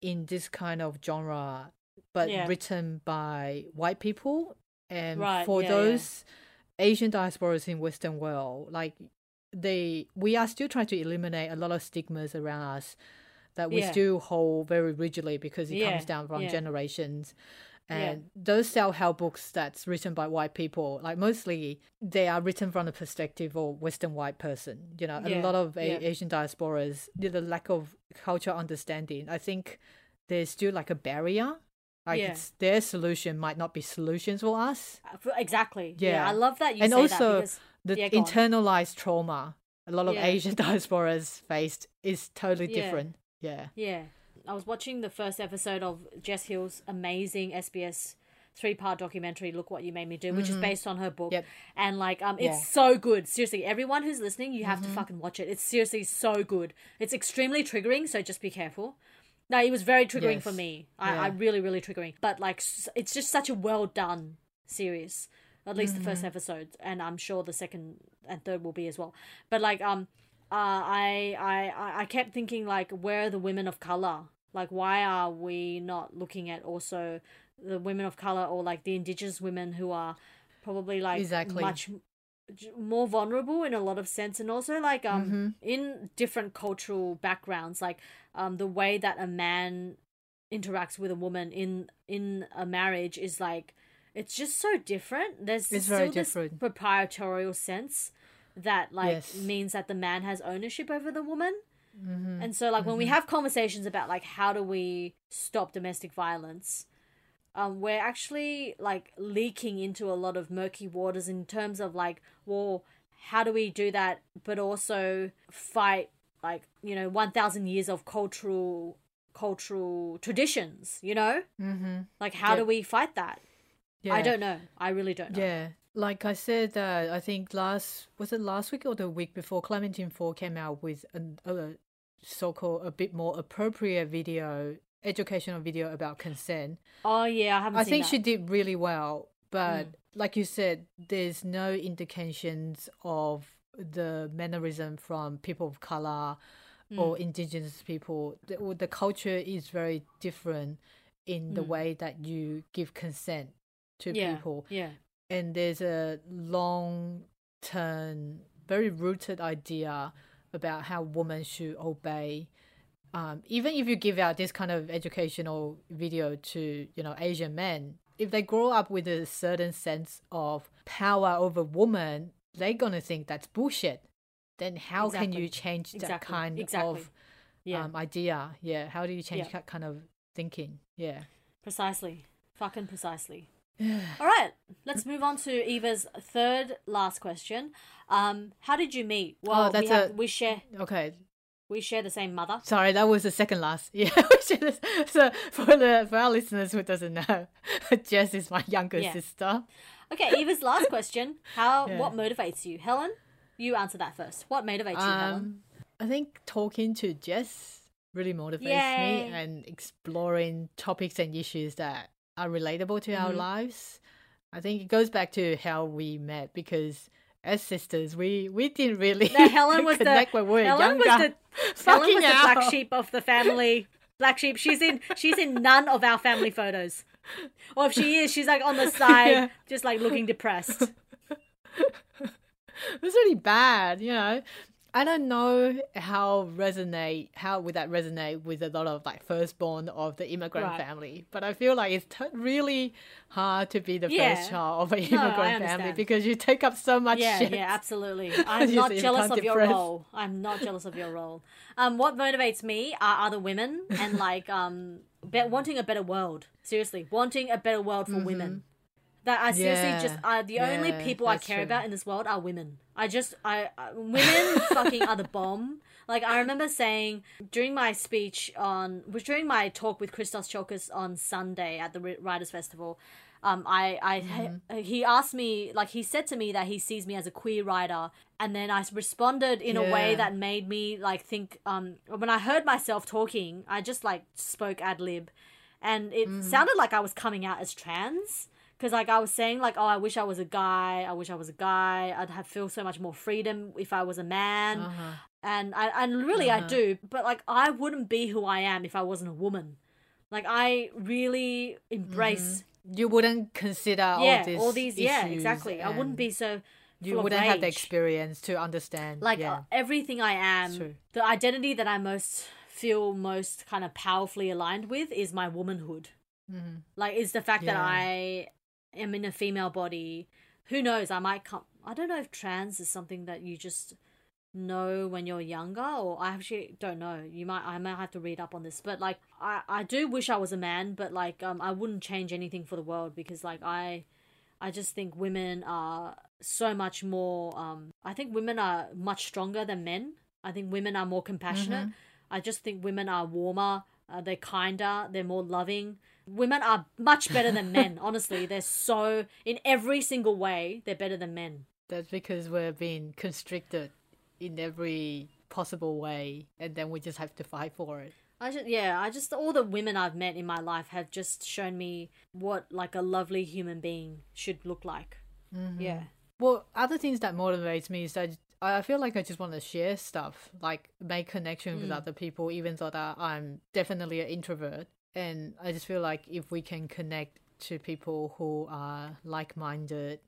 in this kind of genre, but Yeah. written by white people. And Right, for yeah, yeah. those Asian diasporas in Western world, like they, we are still trying to eliminate a lot of stigmas around us that we Yeah. still hold very rigidly because it Yeah, comes down from yeah. Generations. Yeah. And those self-help books that's written by white people, like mostly they are written from the perspective of Western white person. You know, a lot of a- yeah. Asian diasporas, the the lack of cultural understanding. I think there's still like a barrier. Like Yeah. it's their solution might not be solutions for us. Uh, Exactly. Yeah. Yeah. I love that you and also that because the Yeah, go on. internalized trauma a lot of Yeah. Asian [LAUGHS] diasporas faced is totally Yeah. different. Yeah. Yeah. I was watching the first episode of Jess Hill's amazing SBS three part documentary, Look What You Made Me Do, which is based on her book. Mm-hmm. Yep. And like um it's Yeah. Mm-hmm. so good. Seriously, everyone who's listening, you have to fucking watch it. It's seriously so good. It's extremely triggering, so just be careful. No, it was very triggering for me. I, I really, really triggering. But like it's just such a well done series. At least the Mm-hmm. first episode. And I'm sure the second and third will be as well. But like um uh, I, I I I kept thinking like, where are the women of color? Like, why are we not looking at also the women of color or like the indigenous women who are probably like Exactly. much more vulnerable in a lot of sense, and also like um Mm-hmm. in different cultural backgrounds, like um the way that a man interacts with a woman in in a marriage is like it's just so different. There's It's still very this different. proprietorial sense that like Yes. means that the man has ownership over the woman. Mm-hmm. And so like when we have conversations about like how do we stop domestic violence, um, we're actually like leaking into a lot of murky waters in terms of like, well, how do we do that, but also fight like you know one thousand years of cultural cultural traditions, you know? Mm-hmm. Like how do we fight that? Yeah. I don't know. I really don't know. Yeah, like I said, uh, I think last was it last week or the week before Clementine Ford came out with an, a so-called a bit more appropriate video, educational video about consent. Oh yeah, I haven't. I think that. she did really well, but Mm. like you said, there's no indications of the mannerism from people of color Mm. or indigenous people. The, the culture is very different in the Mm. way that you give consent to yeah, people Yeah. and there's a long term very rooted idea about how women should obey um, even if you give out this kind of educational video to you know asian men if they grow up with a certain sense of power over women they're gonna think that's bullshit then how can you change that Exactly. kind Exactly. of Yeah. um, idea yeah how do you change Yeah. that kind of thinking yeah Precisely. Fucking precisely. [SIGHS] All right, let's move on to Eva's third last question. Um, how did you meet? Well, Oh, that's we, have, a- we share okay we share the same mother. Sorry, that was the second last. [LAUGHS] Yeah, so for the for our listeners who doesn't know, [LAUGHS] Jess is my younger Yeah. sister. Okay, Eva's last question. How [LAUGHS] Yeah. what motivates you, Helen? You answer that first. What motivates you, Helen? Um, I think talking to Jess really motivates Yay. me and exploring topics and issues that are relatable to our Mhm. lives. I think it goes back to how we met because as sisters, we we didn't really No, Helen [LAUGHS] was the when we were Helen younger. was the [LAUGHS] Helen was the black sheep of the family. Black sheep. She's in she's in none of our family photos. Or if she is, she's like on the side, Yeah. just like looking depressed. [LAUGHS] it was really bad, you know. I don't know how resonate how would that resonate with a lot of like firstborn of the immigrant Right. family, but I feel like it's t- really hard to be the Yeah. first child of an No, immigrant family because you take up so much Yeah, shit. yeah, absolutely. [LAUGHS] I'm not jealous of your role. I'm not jealous of your role. Um, what motivates me are other women and [LAUGHS] like um be- wanting a better world. Seriously, wanting a better world for women. That I seriously Yeah, just uh, the only people I care true. about in this world are women. I just I, I women [LAUGHS] fucking are the bomb. Like I remember saying during my speech on was during my talk with Christos Tsiolkas on Sunday at the Writers Festival. Um, I, I, Mm-hmm. he asked me, like, he said to me that he sees me as a queer writer, and then I responded in a way that made me like think. Um, when I heard myself talking, I just like spoke ad lib, and it Mm. sounded like I was coming out as trans because like I was saying like oh I wish I was a guy I wish I was a guy I'd have feel so much more freedom if I was a man Uh-huh. and I and really I do but like I wouldn't be who I am if I wasn't a woman like I really embrace You wouldn't consider yeah all, this all these yeah exactly I wouldn't be so You wouldn't have the experience to understand. like yeah. uh, everything I am, True. the identity that I most feel most kind of powerfully aligned with is my womanhood. Mhm. Like, is the fact that I am in a female body. Who knows? I might come. I don't know if trans is something that you just know when you're younger, or I actually don't know. You might. I might have to read up on this. But like, I I do wish I was a man, but like, um, I wouldn't change anything for the world because like I, I just think women are so much more. Um, I think women are much stronger than men. I think women are more compassionate. I just think women are warmer. Uh, they're kinder. They're more loving. Women are much better than men. [LAUGHS] Honestly, they're so in every single way. They're better than men. That's because we're being constricted in every possible way, and then we just have to fight for it. I just yeah. I just all the women I've met in my life have just shown me what like a lovely human being should look like. Mm-hmm. Yeah. Well, other things that motivates me is that I feel like I just want to share stuff, like make connection with mm. other people, even though that I'm definitely an introvert. And I just feel like if we can connect to people who are like-minded,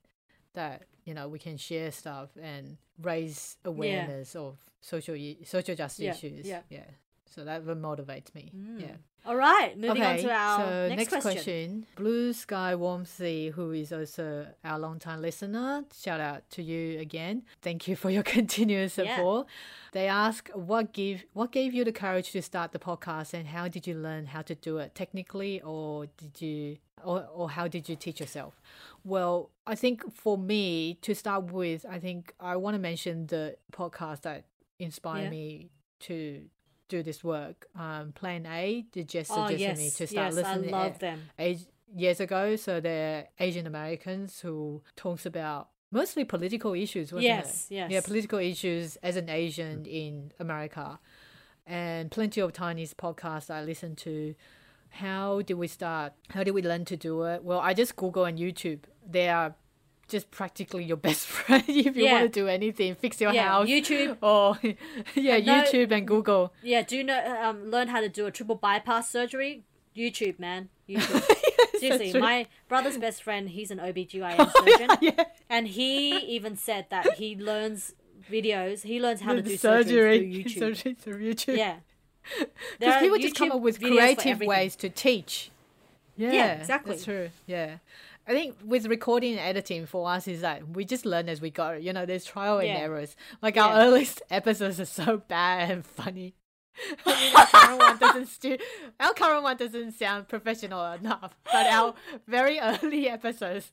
that you know we can share stuff and raise awareness of social social justice Yeah, issues. yeah. yeah. So that will motivate me. Mm. Yeah. All right. Moving on Okay, to our so next, question. Blue Sky Warm Sea, who is also our longtime listener. Shout out to you again. Thank you for your [LAUGHS] continuous Yeah. support. They ask what give what gave you the courage to start the podcast and how did you learn how to do it technically or did you or, or how did you teach yourself? Well, I think for me to start with, I think I want to mention the podcast that inspired Yeah. me to do this work. Um, Plan A did just Oh suggest yes, me to start yes, I listening. love them. age, years ago. So they're Asian Americans who talks about mostly political issues, wasn't Yes, it? yes. Yeah, political issues as an Asian in America. And plenty of Chinese podcasts I listen to. How did we start? How did we learn to do it? Well, I just Google and YouTube. They are just practically your best [LAUGHS] friend if you Yeah. want to do anything, fix your Yeah, house. YouTube. [LAUGHS] Or [LAUGHS] yeah, no- YouTube and Google. Yeah, do you know um learn how to do a triple bypass surgery? YouTube, man. YouTube. Seriously, my brother's best friend, he's an OBGYN surgeon. Yeah. And he even said that he learns videos, he learns how to do surgery, surgery through YouTube. surgery through YouTube. Yeah. Because people just come up with creative ways to teach. Yeah, exactly. That's true. Yeah. I think with recording and editing for us is that we just learn as we go. You know, there's trial and Yeah. errors. Like our Yeah. earliest [LAUGHS] episodes are so bad and funny. I [LAUGHS] mean, our [LAUGHS] current one doesn't stu- our current one doesn't sound professional enough, but our very early episodes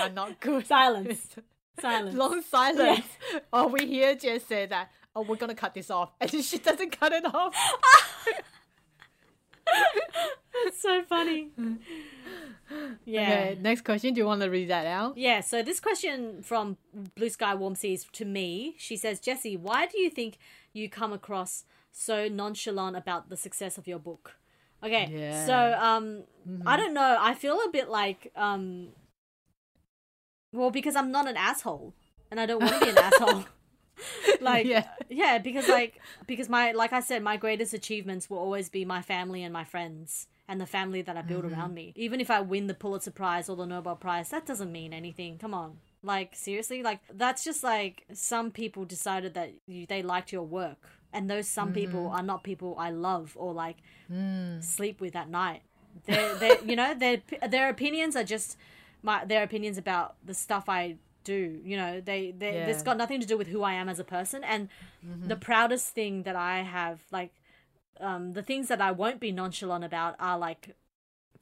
are not good. Silence. Silence. Long silence. Oh, we hear Jess say that. Oh, we're gonna cut this off, and she doesn't cut it off. That's so funny. Yeah. Okay, next question. Do you want to read that out? Yeah, so this question from Blue Sky Warm Seas to me, she says, Jesse, why do you think you come across so nonchalant about the success of your book? Okay, Yeah. so um, I don't know. I feel a bit like um, well, because I'm not an asshole, and I don't want to be an [LAUGHS] asshole. [LAUGHS] like Yeah. yeah because like because my like i said my greatest achievements will always be my family and my friends and the family that i build mm-hmm. around me. Even if i win the pulitzer prize or the nobel prize that doesn't mean anything. Come on. Like seriously? Like that's just like some people decided that you, they liked your work. And those some people mm-hmm. are not people i love or like mm. sleep with at night. They're, they're you know their their opinions are just my their opinions about the stuff i do you know? They, they Yeah. got nothing to do with who i am as a person. And mm-hmm. the proudest thing that i have like um, the things that I won't be nonchalant about are like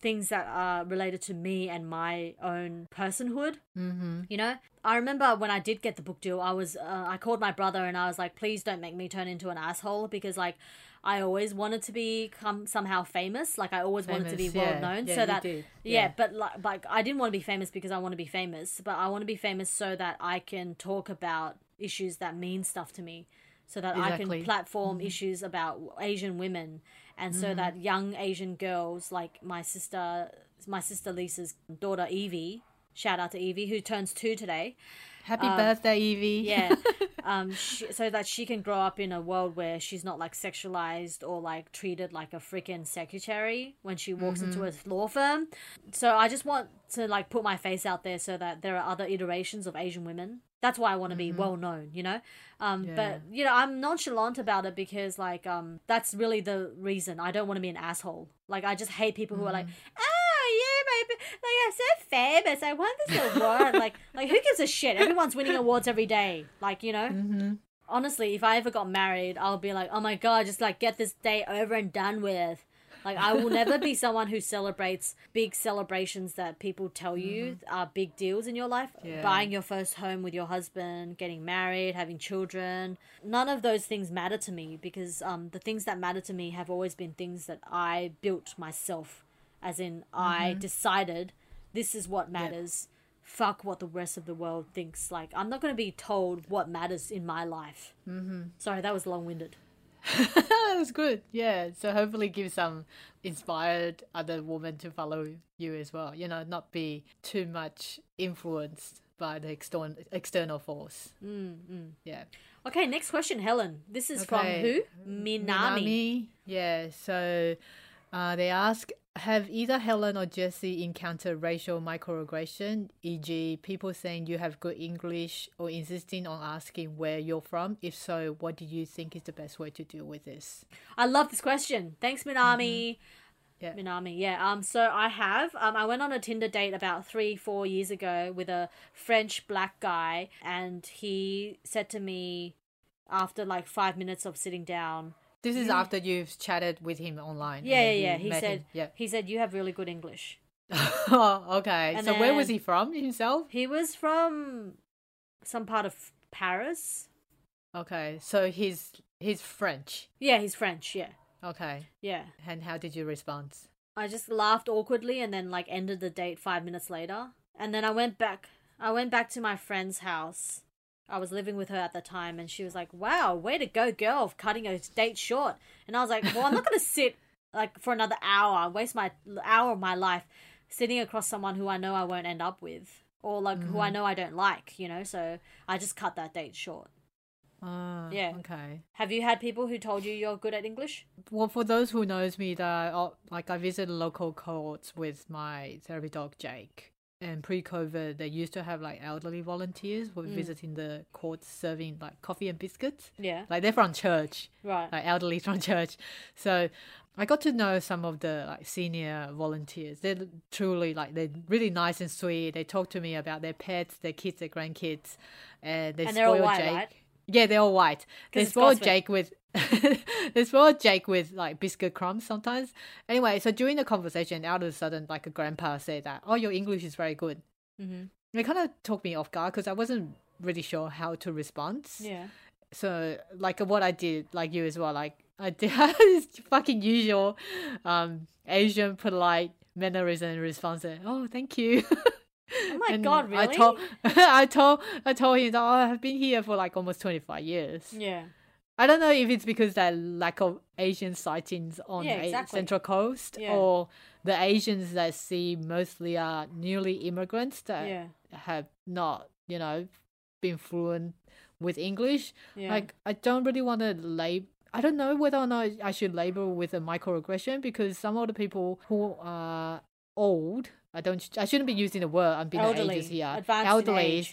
things that are related to me and my own personhood. Mm-hmm. You know, I remember when I did get the book deal, I was uh, I called my brother and I was like, please don't make me turn into an asshole because like I always wanted to become somehow famous. Like I always wanted to be Famous, well yeah. known, Yeah, so that yeah, Yeah. but like, like I didn't want to be famous because I want to be famous, but I want to be famous so that I can talk about issues that mean stuff to me, so that I can platform Mm-hmm. issues about Asian women, and so that young Asian girls like my sister, my sister Lisa's daughter Evie, shout out to Evie who turns two today. Happy birthday, Evie. Yeah. [LAUGHS] um, she, so that she can grow up in a world where she's not like sexualized or like treated like a freaking secretary when she walks into a law firm. So I just want to like put my face out there so that there are other iterations of Asian women. That's why I want to be well known, you know. Um, Yeah. but you know, I'm nonchalant about it because like um, that's really the reason. I don't want to be an asshole. Like I just hate people who are like, yeah, my like I'm so famous. I won this award. like like who gives a shit? Everyone's winning awards every day. Like you know. Mm-hmm. Honestly, if I ever got married, I'll be like, oh my god, just like get this day over and done with. Like I will never be [LAUGHS] someone who celebrates big celebrations that people tell you are big deals in your life. Yeah. Buying your first home with your husband, getting married, having children. None of those things matter to me because um, the things that matter to me have always been things that I built myself. As in, I decided this is what matters. Fuck what the rest of the world thinks. Like, I'm not going to be told what matters in my life. Mm-hmm. Sorry, that was long winded. [LAUGHS] that was good. Yeah. So hopefully give some inspired other women to follow you as well. You know, not be too much influenced by the external external force. Mm, Yeah. Okay, next question, Helen. This is from Okay. who? Minami. Yeah. So uh, they ask Have either Helen or Jesse encountered racial microaggression, e.g., people saying you have good English or insisting on asking where you're from? If so, what do you think is the best way to deal with this? I love this question. Thanks, Minami. Yeah. Minami, yeah. Um, so I have. Um, I went on a Tinder date about three, four years ago with a French black guy, and he said to me after like five minutes of sitting down, This is after you've chatted with him online. yeah, yeah, yeah. He said, him. Yeah. he said you have really good English. [LAUGHS] oh, okay. And so where was he from himself? He was from some part of Paris. Okay, so he's he's French. Yeah, he's French. Yeah, Okay, yeah. and how did you respond? I just laughed awkwardly and then like ended the date five minutes later. And then I went back. I went back to my friend's house. I was living with her at the time, and she was like, "Wow, way to go, girl, cutting a date short." And I was like, "Well, I'm not gonna [LAUGHS] sit like for another hour, waste my hour of my life sitting across someone who I know I won't end up with, or like who I know I don't like, you know." So I just cut that date short. Ah, Yeah. Okay. Have you had people who told you you're good at English? Well, for those who knows me, that oh, like I visit local courts with my therapy dog Jake. And pre-COVID, they used to have like elderly volunteers who were Mm. visiting the courts, serving like coffee and biscuits. Yeah. Like they're from church. Right. like elderly from [LAUGHS] church. So I got to know some of the like senior volunteers. They're truly like they're really nice and sweet. They talk to me about their pets, their kids, their grandkids, and they And they're all spoil white, Jake. right? Yeah, they're all white. They spoil Jake with [LAUGHS] they spoil Jake with like biscuit crumbs sometimes. Anyway, so during the conversation, out of a sudden, like a grandpa said that, "Oh, your English is very good." Mm-hmm. It kind of took me off guard because I wasn't really sure how to respond Yeah. so like what I did, like you as well, like I did [LAUGHS] this fucking usual um Asian polite mannerism and response. like, Oh, thank you. [LAUGHS] Oh my And God, I told I told I told him that oh, I've been here for like almost twenty five years. Yeah. I don't know if it's because that lack of Asian sightings on Yeah, the exactly. Central Coast Yeah. or the Asians that see mostly are newly immigrants that Yeah. have not, you know, been fluent with English. Yeah. Like I don't really want to label. I don't know whether or not I should label with a microaggression because some of the people who are old, I don't. I shouldn't be using the word. I'm being Elderly, ages here. advanced Elderly.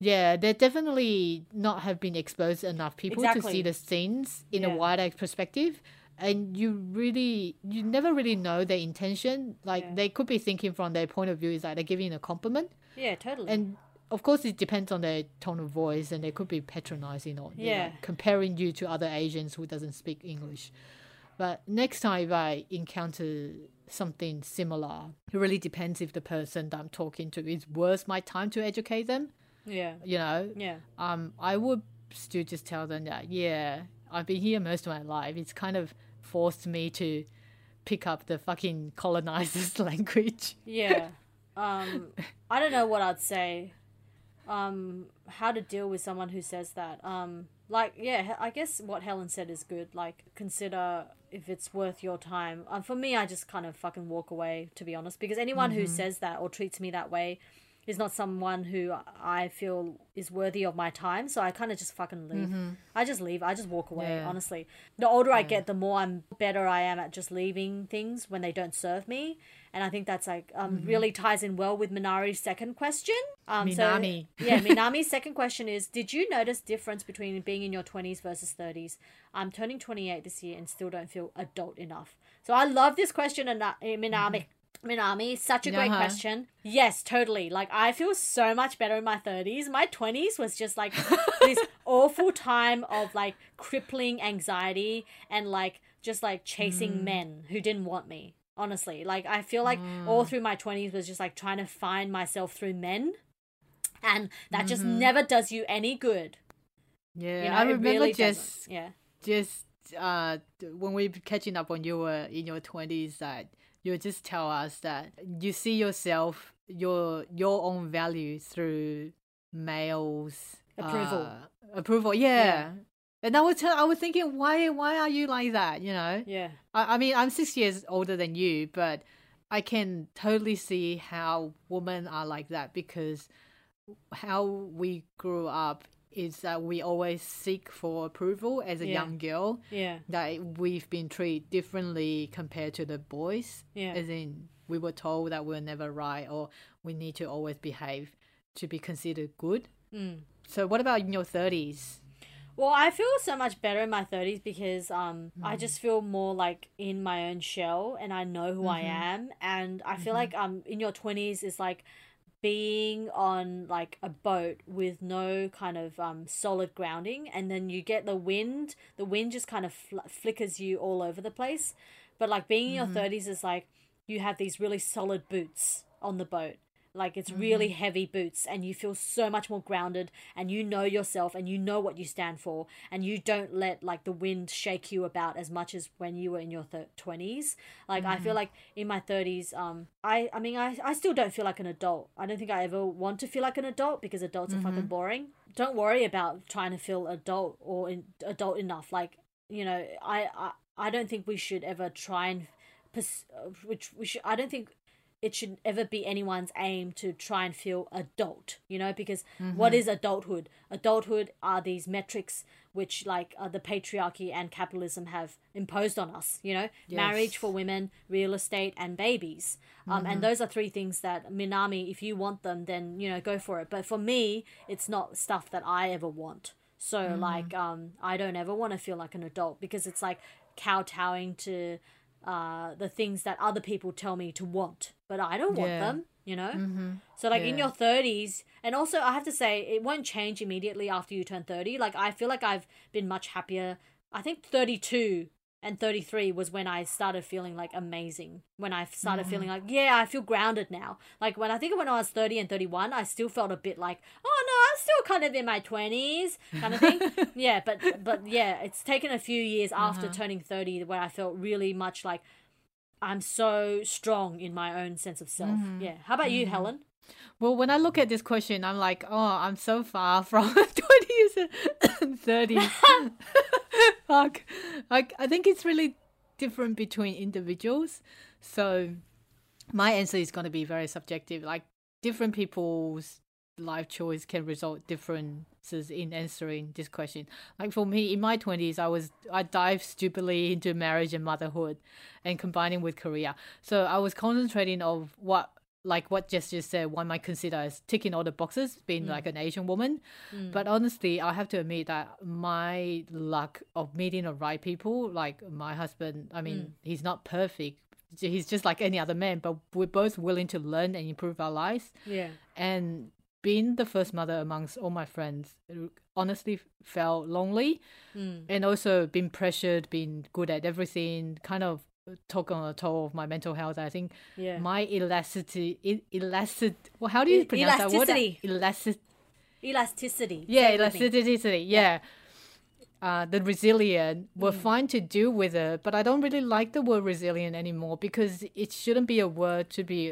Yeah, they definitely not have been exposed enough people to see the scenes in a wider perspective. And you really, you never really know their intention. Like Yeah. they could be thinking from their point of view is like they're giving a compliment, Yeah, totally. and of course it depends on their tone of voice, and they could be patronizing or you know, Yeah. comparing you to other Asians who doesn't speak English. But next time if I encounter something similar, it really depends if the person that I'm talking to is worth my time to educate them. Yeah. You know, Yeah. um, I would still just tell them that yeah, I've been here most of my life. It's kind of forced me to pick up the fucking colonizers' [LAUGHS] language. Yeah. Um, I don't know what I'd say. Um, how to deal with someone who says that. Um, like, yeah, I guess what Helen said is good. Like, consider if it's worth your time. Um, for me, I just kind of fucking walk away, to be honest, because anyone who says that or treats me that way is not someone who I feel is worthy of my time. So I kind of just fucking leave. I just leave. I just walk away, Yeah. honestly. The older I get, the more I'm better I am at just leaving things when they don't serve me. And I think that's like um, really ties in well with Minari's second question. Um, Minami. So, yeah, Minami's second question is Did you notice difference between being in your 20s versus 30s? I'm turning 28 this year and still don't feel adult enough. So I love this question, and uh, Minami. Such a great Uh-huh. question. Yes, totally. Like I feel so much better in my 30s. My 20s was just like this [LAUGHS] awful time of like crippling anxiety and like just like chasing men who didn't want me. Honestly, like I feel like all through my 20s was just like trying to find myself through men. And that just never does you any good. Yeah, You know, I remember really just doesn't. yeah. just uh when we were catching up when you were in your twenties that you just tell us that you see yourself your your own value through males Approval. uh, approval yeah. Yeah. and I was tell, I was thinking why why are you like that you know Yeah. I, I mean I'm six years older than you but I can totally see how women are like that because how we grew up is that we always seek for approval as a Yeah. young girl Yeah. that we've been treated differently compared to the boys Yeah. as in we were told that we're never right or we need to always behave to be considered good Mm. so what about in your 30s Well, I feel so much better in my 30s because um I just feel more like in my own shell and I know who I am and I feel like um in your 20s is like being on like a boat with no kind of um solid grounding and then you get the wind the wind just kind of fl- flickers you all over the place. But like being in your 30s is like you have these really solid boots on the boat like it's really heavy boots and you feel so much more grounded and you know yourself and you know what you stand for and you don't let like the wind shake you about as much as when you were in your 20s like i feel like in my 30s um i i mean I, I still don't feel like an adult. I don't think i ever want to feel like an adult because adults are fucking boring. Don't worry about trying to feel adult or in, adult enough. Like you know I, I i don't think we should ever try and uh, which we should i don't think it should ever be anyone's aim to try and feel adult you know because what is adulthood? Adulthood are these metrics which like uh, the patriarchy and capitalism have imposed on us you know? Marriage for women real estate and babies. Um, and those are three things that minami if you want them then you know go for it. But for me it's not stuff that i ever want. So like um i don't ever want to feel like an adult because it's like kowtowing to uh, the things that other people tell me to want, but I don't want Yeah. them, you know? Mm-hmm. So, like in your 30s, and also I have to say, it won't change immediately after you turn 30. Like, I feel like I've been much happier. I think 32 and 33 was when I started feeling like amazing. When I started feeling mm-hmm. like, yeah, I feel grounded now. Like, when I think of when I was 30 and 31, I still felt a bit like, oh no, I'm still kind of in my 20s, kind of thing. [LAUGHS] yeah, but, but yeah, it's taken a few years after uh-huh. turning 30 where I felt really much like, I'm so strong in my own sense of self. Mm-hmm. Yeah. How about you, mm-hmm. Helen? Well, when I look at this question, I'm like, oh, I'm so far from [LAUGHS] 20s and [COUGHS] 30s. [LAUGHS] Fuck. Like, I think it's really different between individuals. So my answer is going to be very subjective. Like, different people's life choice can result differences in answering this question. Like for me, in my twenties, I was I dived stupidly into marriage and motherhood, and combining with career. So I was concentrating of what like what Jess just said, one might consider as ticking all the boxes, being mm. like an Asian woman. Mm. But honestly, I have to admit that my luck of meeting the right people, like my husband, I mean, mm. he's not perfect. He's just like any other man, but we're both willing to learn and improve our lives Yeah. and being the first mother amongst all my friends honestly felt lonely Mm. and also being pressured, being good at everything, kind of took on a toll of my mental health. I think Yeah. my elasticity, el- elastic. Well, how do you E- pronounce that word? elasticity. Elastic. Elasticity. Yeah, elasticity. Yeah. Uh, the resilient were Mm. fine to deal with it, but I don't really like the word resilient anymore because it shouldn't be a word to be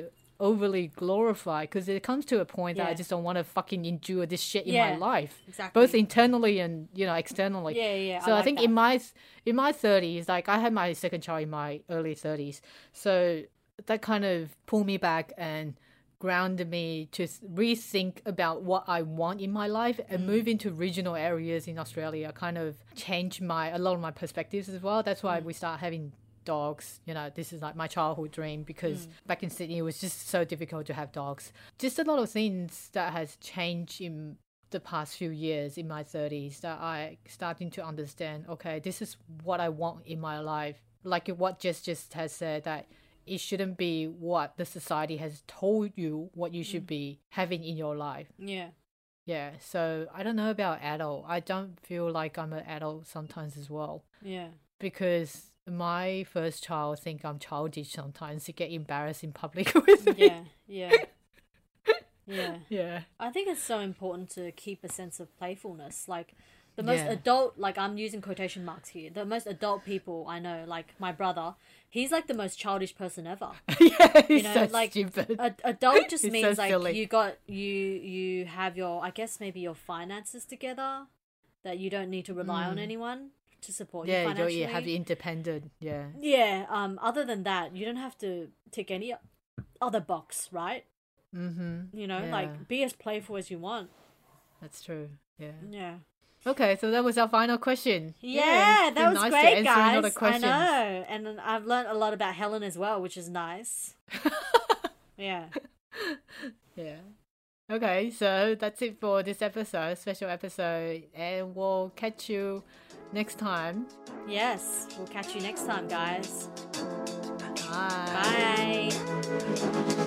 overly glorified because it comes to a point that I just don't want to fucking endure this shit in Yeah, my life, exactly. both internally and you know externally. Yeah, yeah, So I, like think that. in my in my thirties, like I had my second child in my early thirties, so that kind of pulled me back and grounded me to rethink about what I want in my life Mm. and move into regional areas in Australia. Kind of changed my a lot of my perspectives as well. That's Mm. why we start having dogs. You know, this is like my childhood dream because Mm. back in Sydney it was just so difficult to have dogs. Just a lot of things that has changed in the past few years in my 30s that I starting to understand okay this is what I want in my life like what Jess just has said that it shouldn't be what the society has told you what you should be having in your life Yeah. yeah so I don't know about adult I don't feel like I'm an adult sometimes as well Yeah. because my first child think I'm childish sometimes to get embarrassed in public [LAUGHS] with me Yeah. Yeah. yeah. [LAUGHS] yeah I think it's so important to keep a sense of playfulness. Like the most Yeah. adult, like I'm using quotation marks here. The most adult people I know, like my brother, he's like the most childish person ever. [LAUGHS] yeah You he's know, so like stupid a, adult just so means like silly. you got you you have your I guess maybe your finances together that you don't need to rely on mm. anyone to support you yeah, you financially. you have the independent. Yeah, Yeah. Um. Other than that, you don't have to tick any other box, right? mm-hmm. You know, Yeah. like be as playful as you want. that's true. Yeah. Yeah. Okay, so that was our final question. Yeah, it's that was nice great, answer a lot of guys. I know, and I've learned a lot about Helen as well, which is nice. [LAUGHS] yeah. [LAUGHS] Yeah. Okay, so that's it for this episode, special episode, and we'll catch you next time. Yes, we'll catch you next time, guys. Bye. Bye.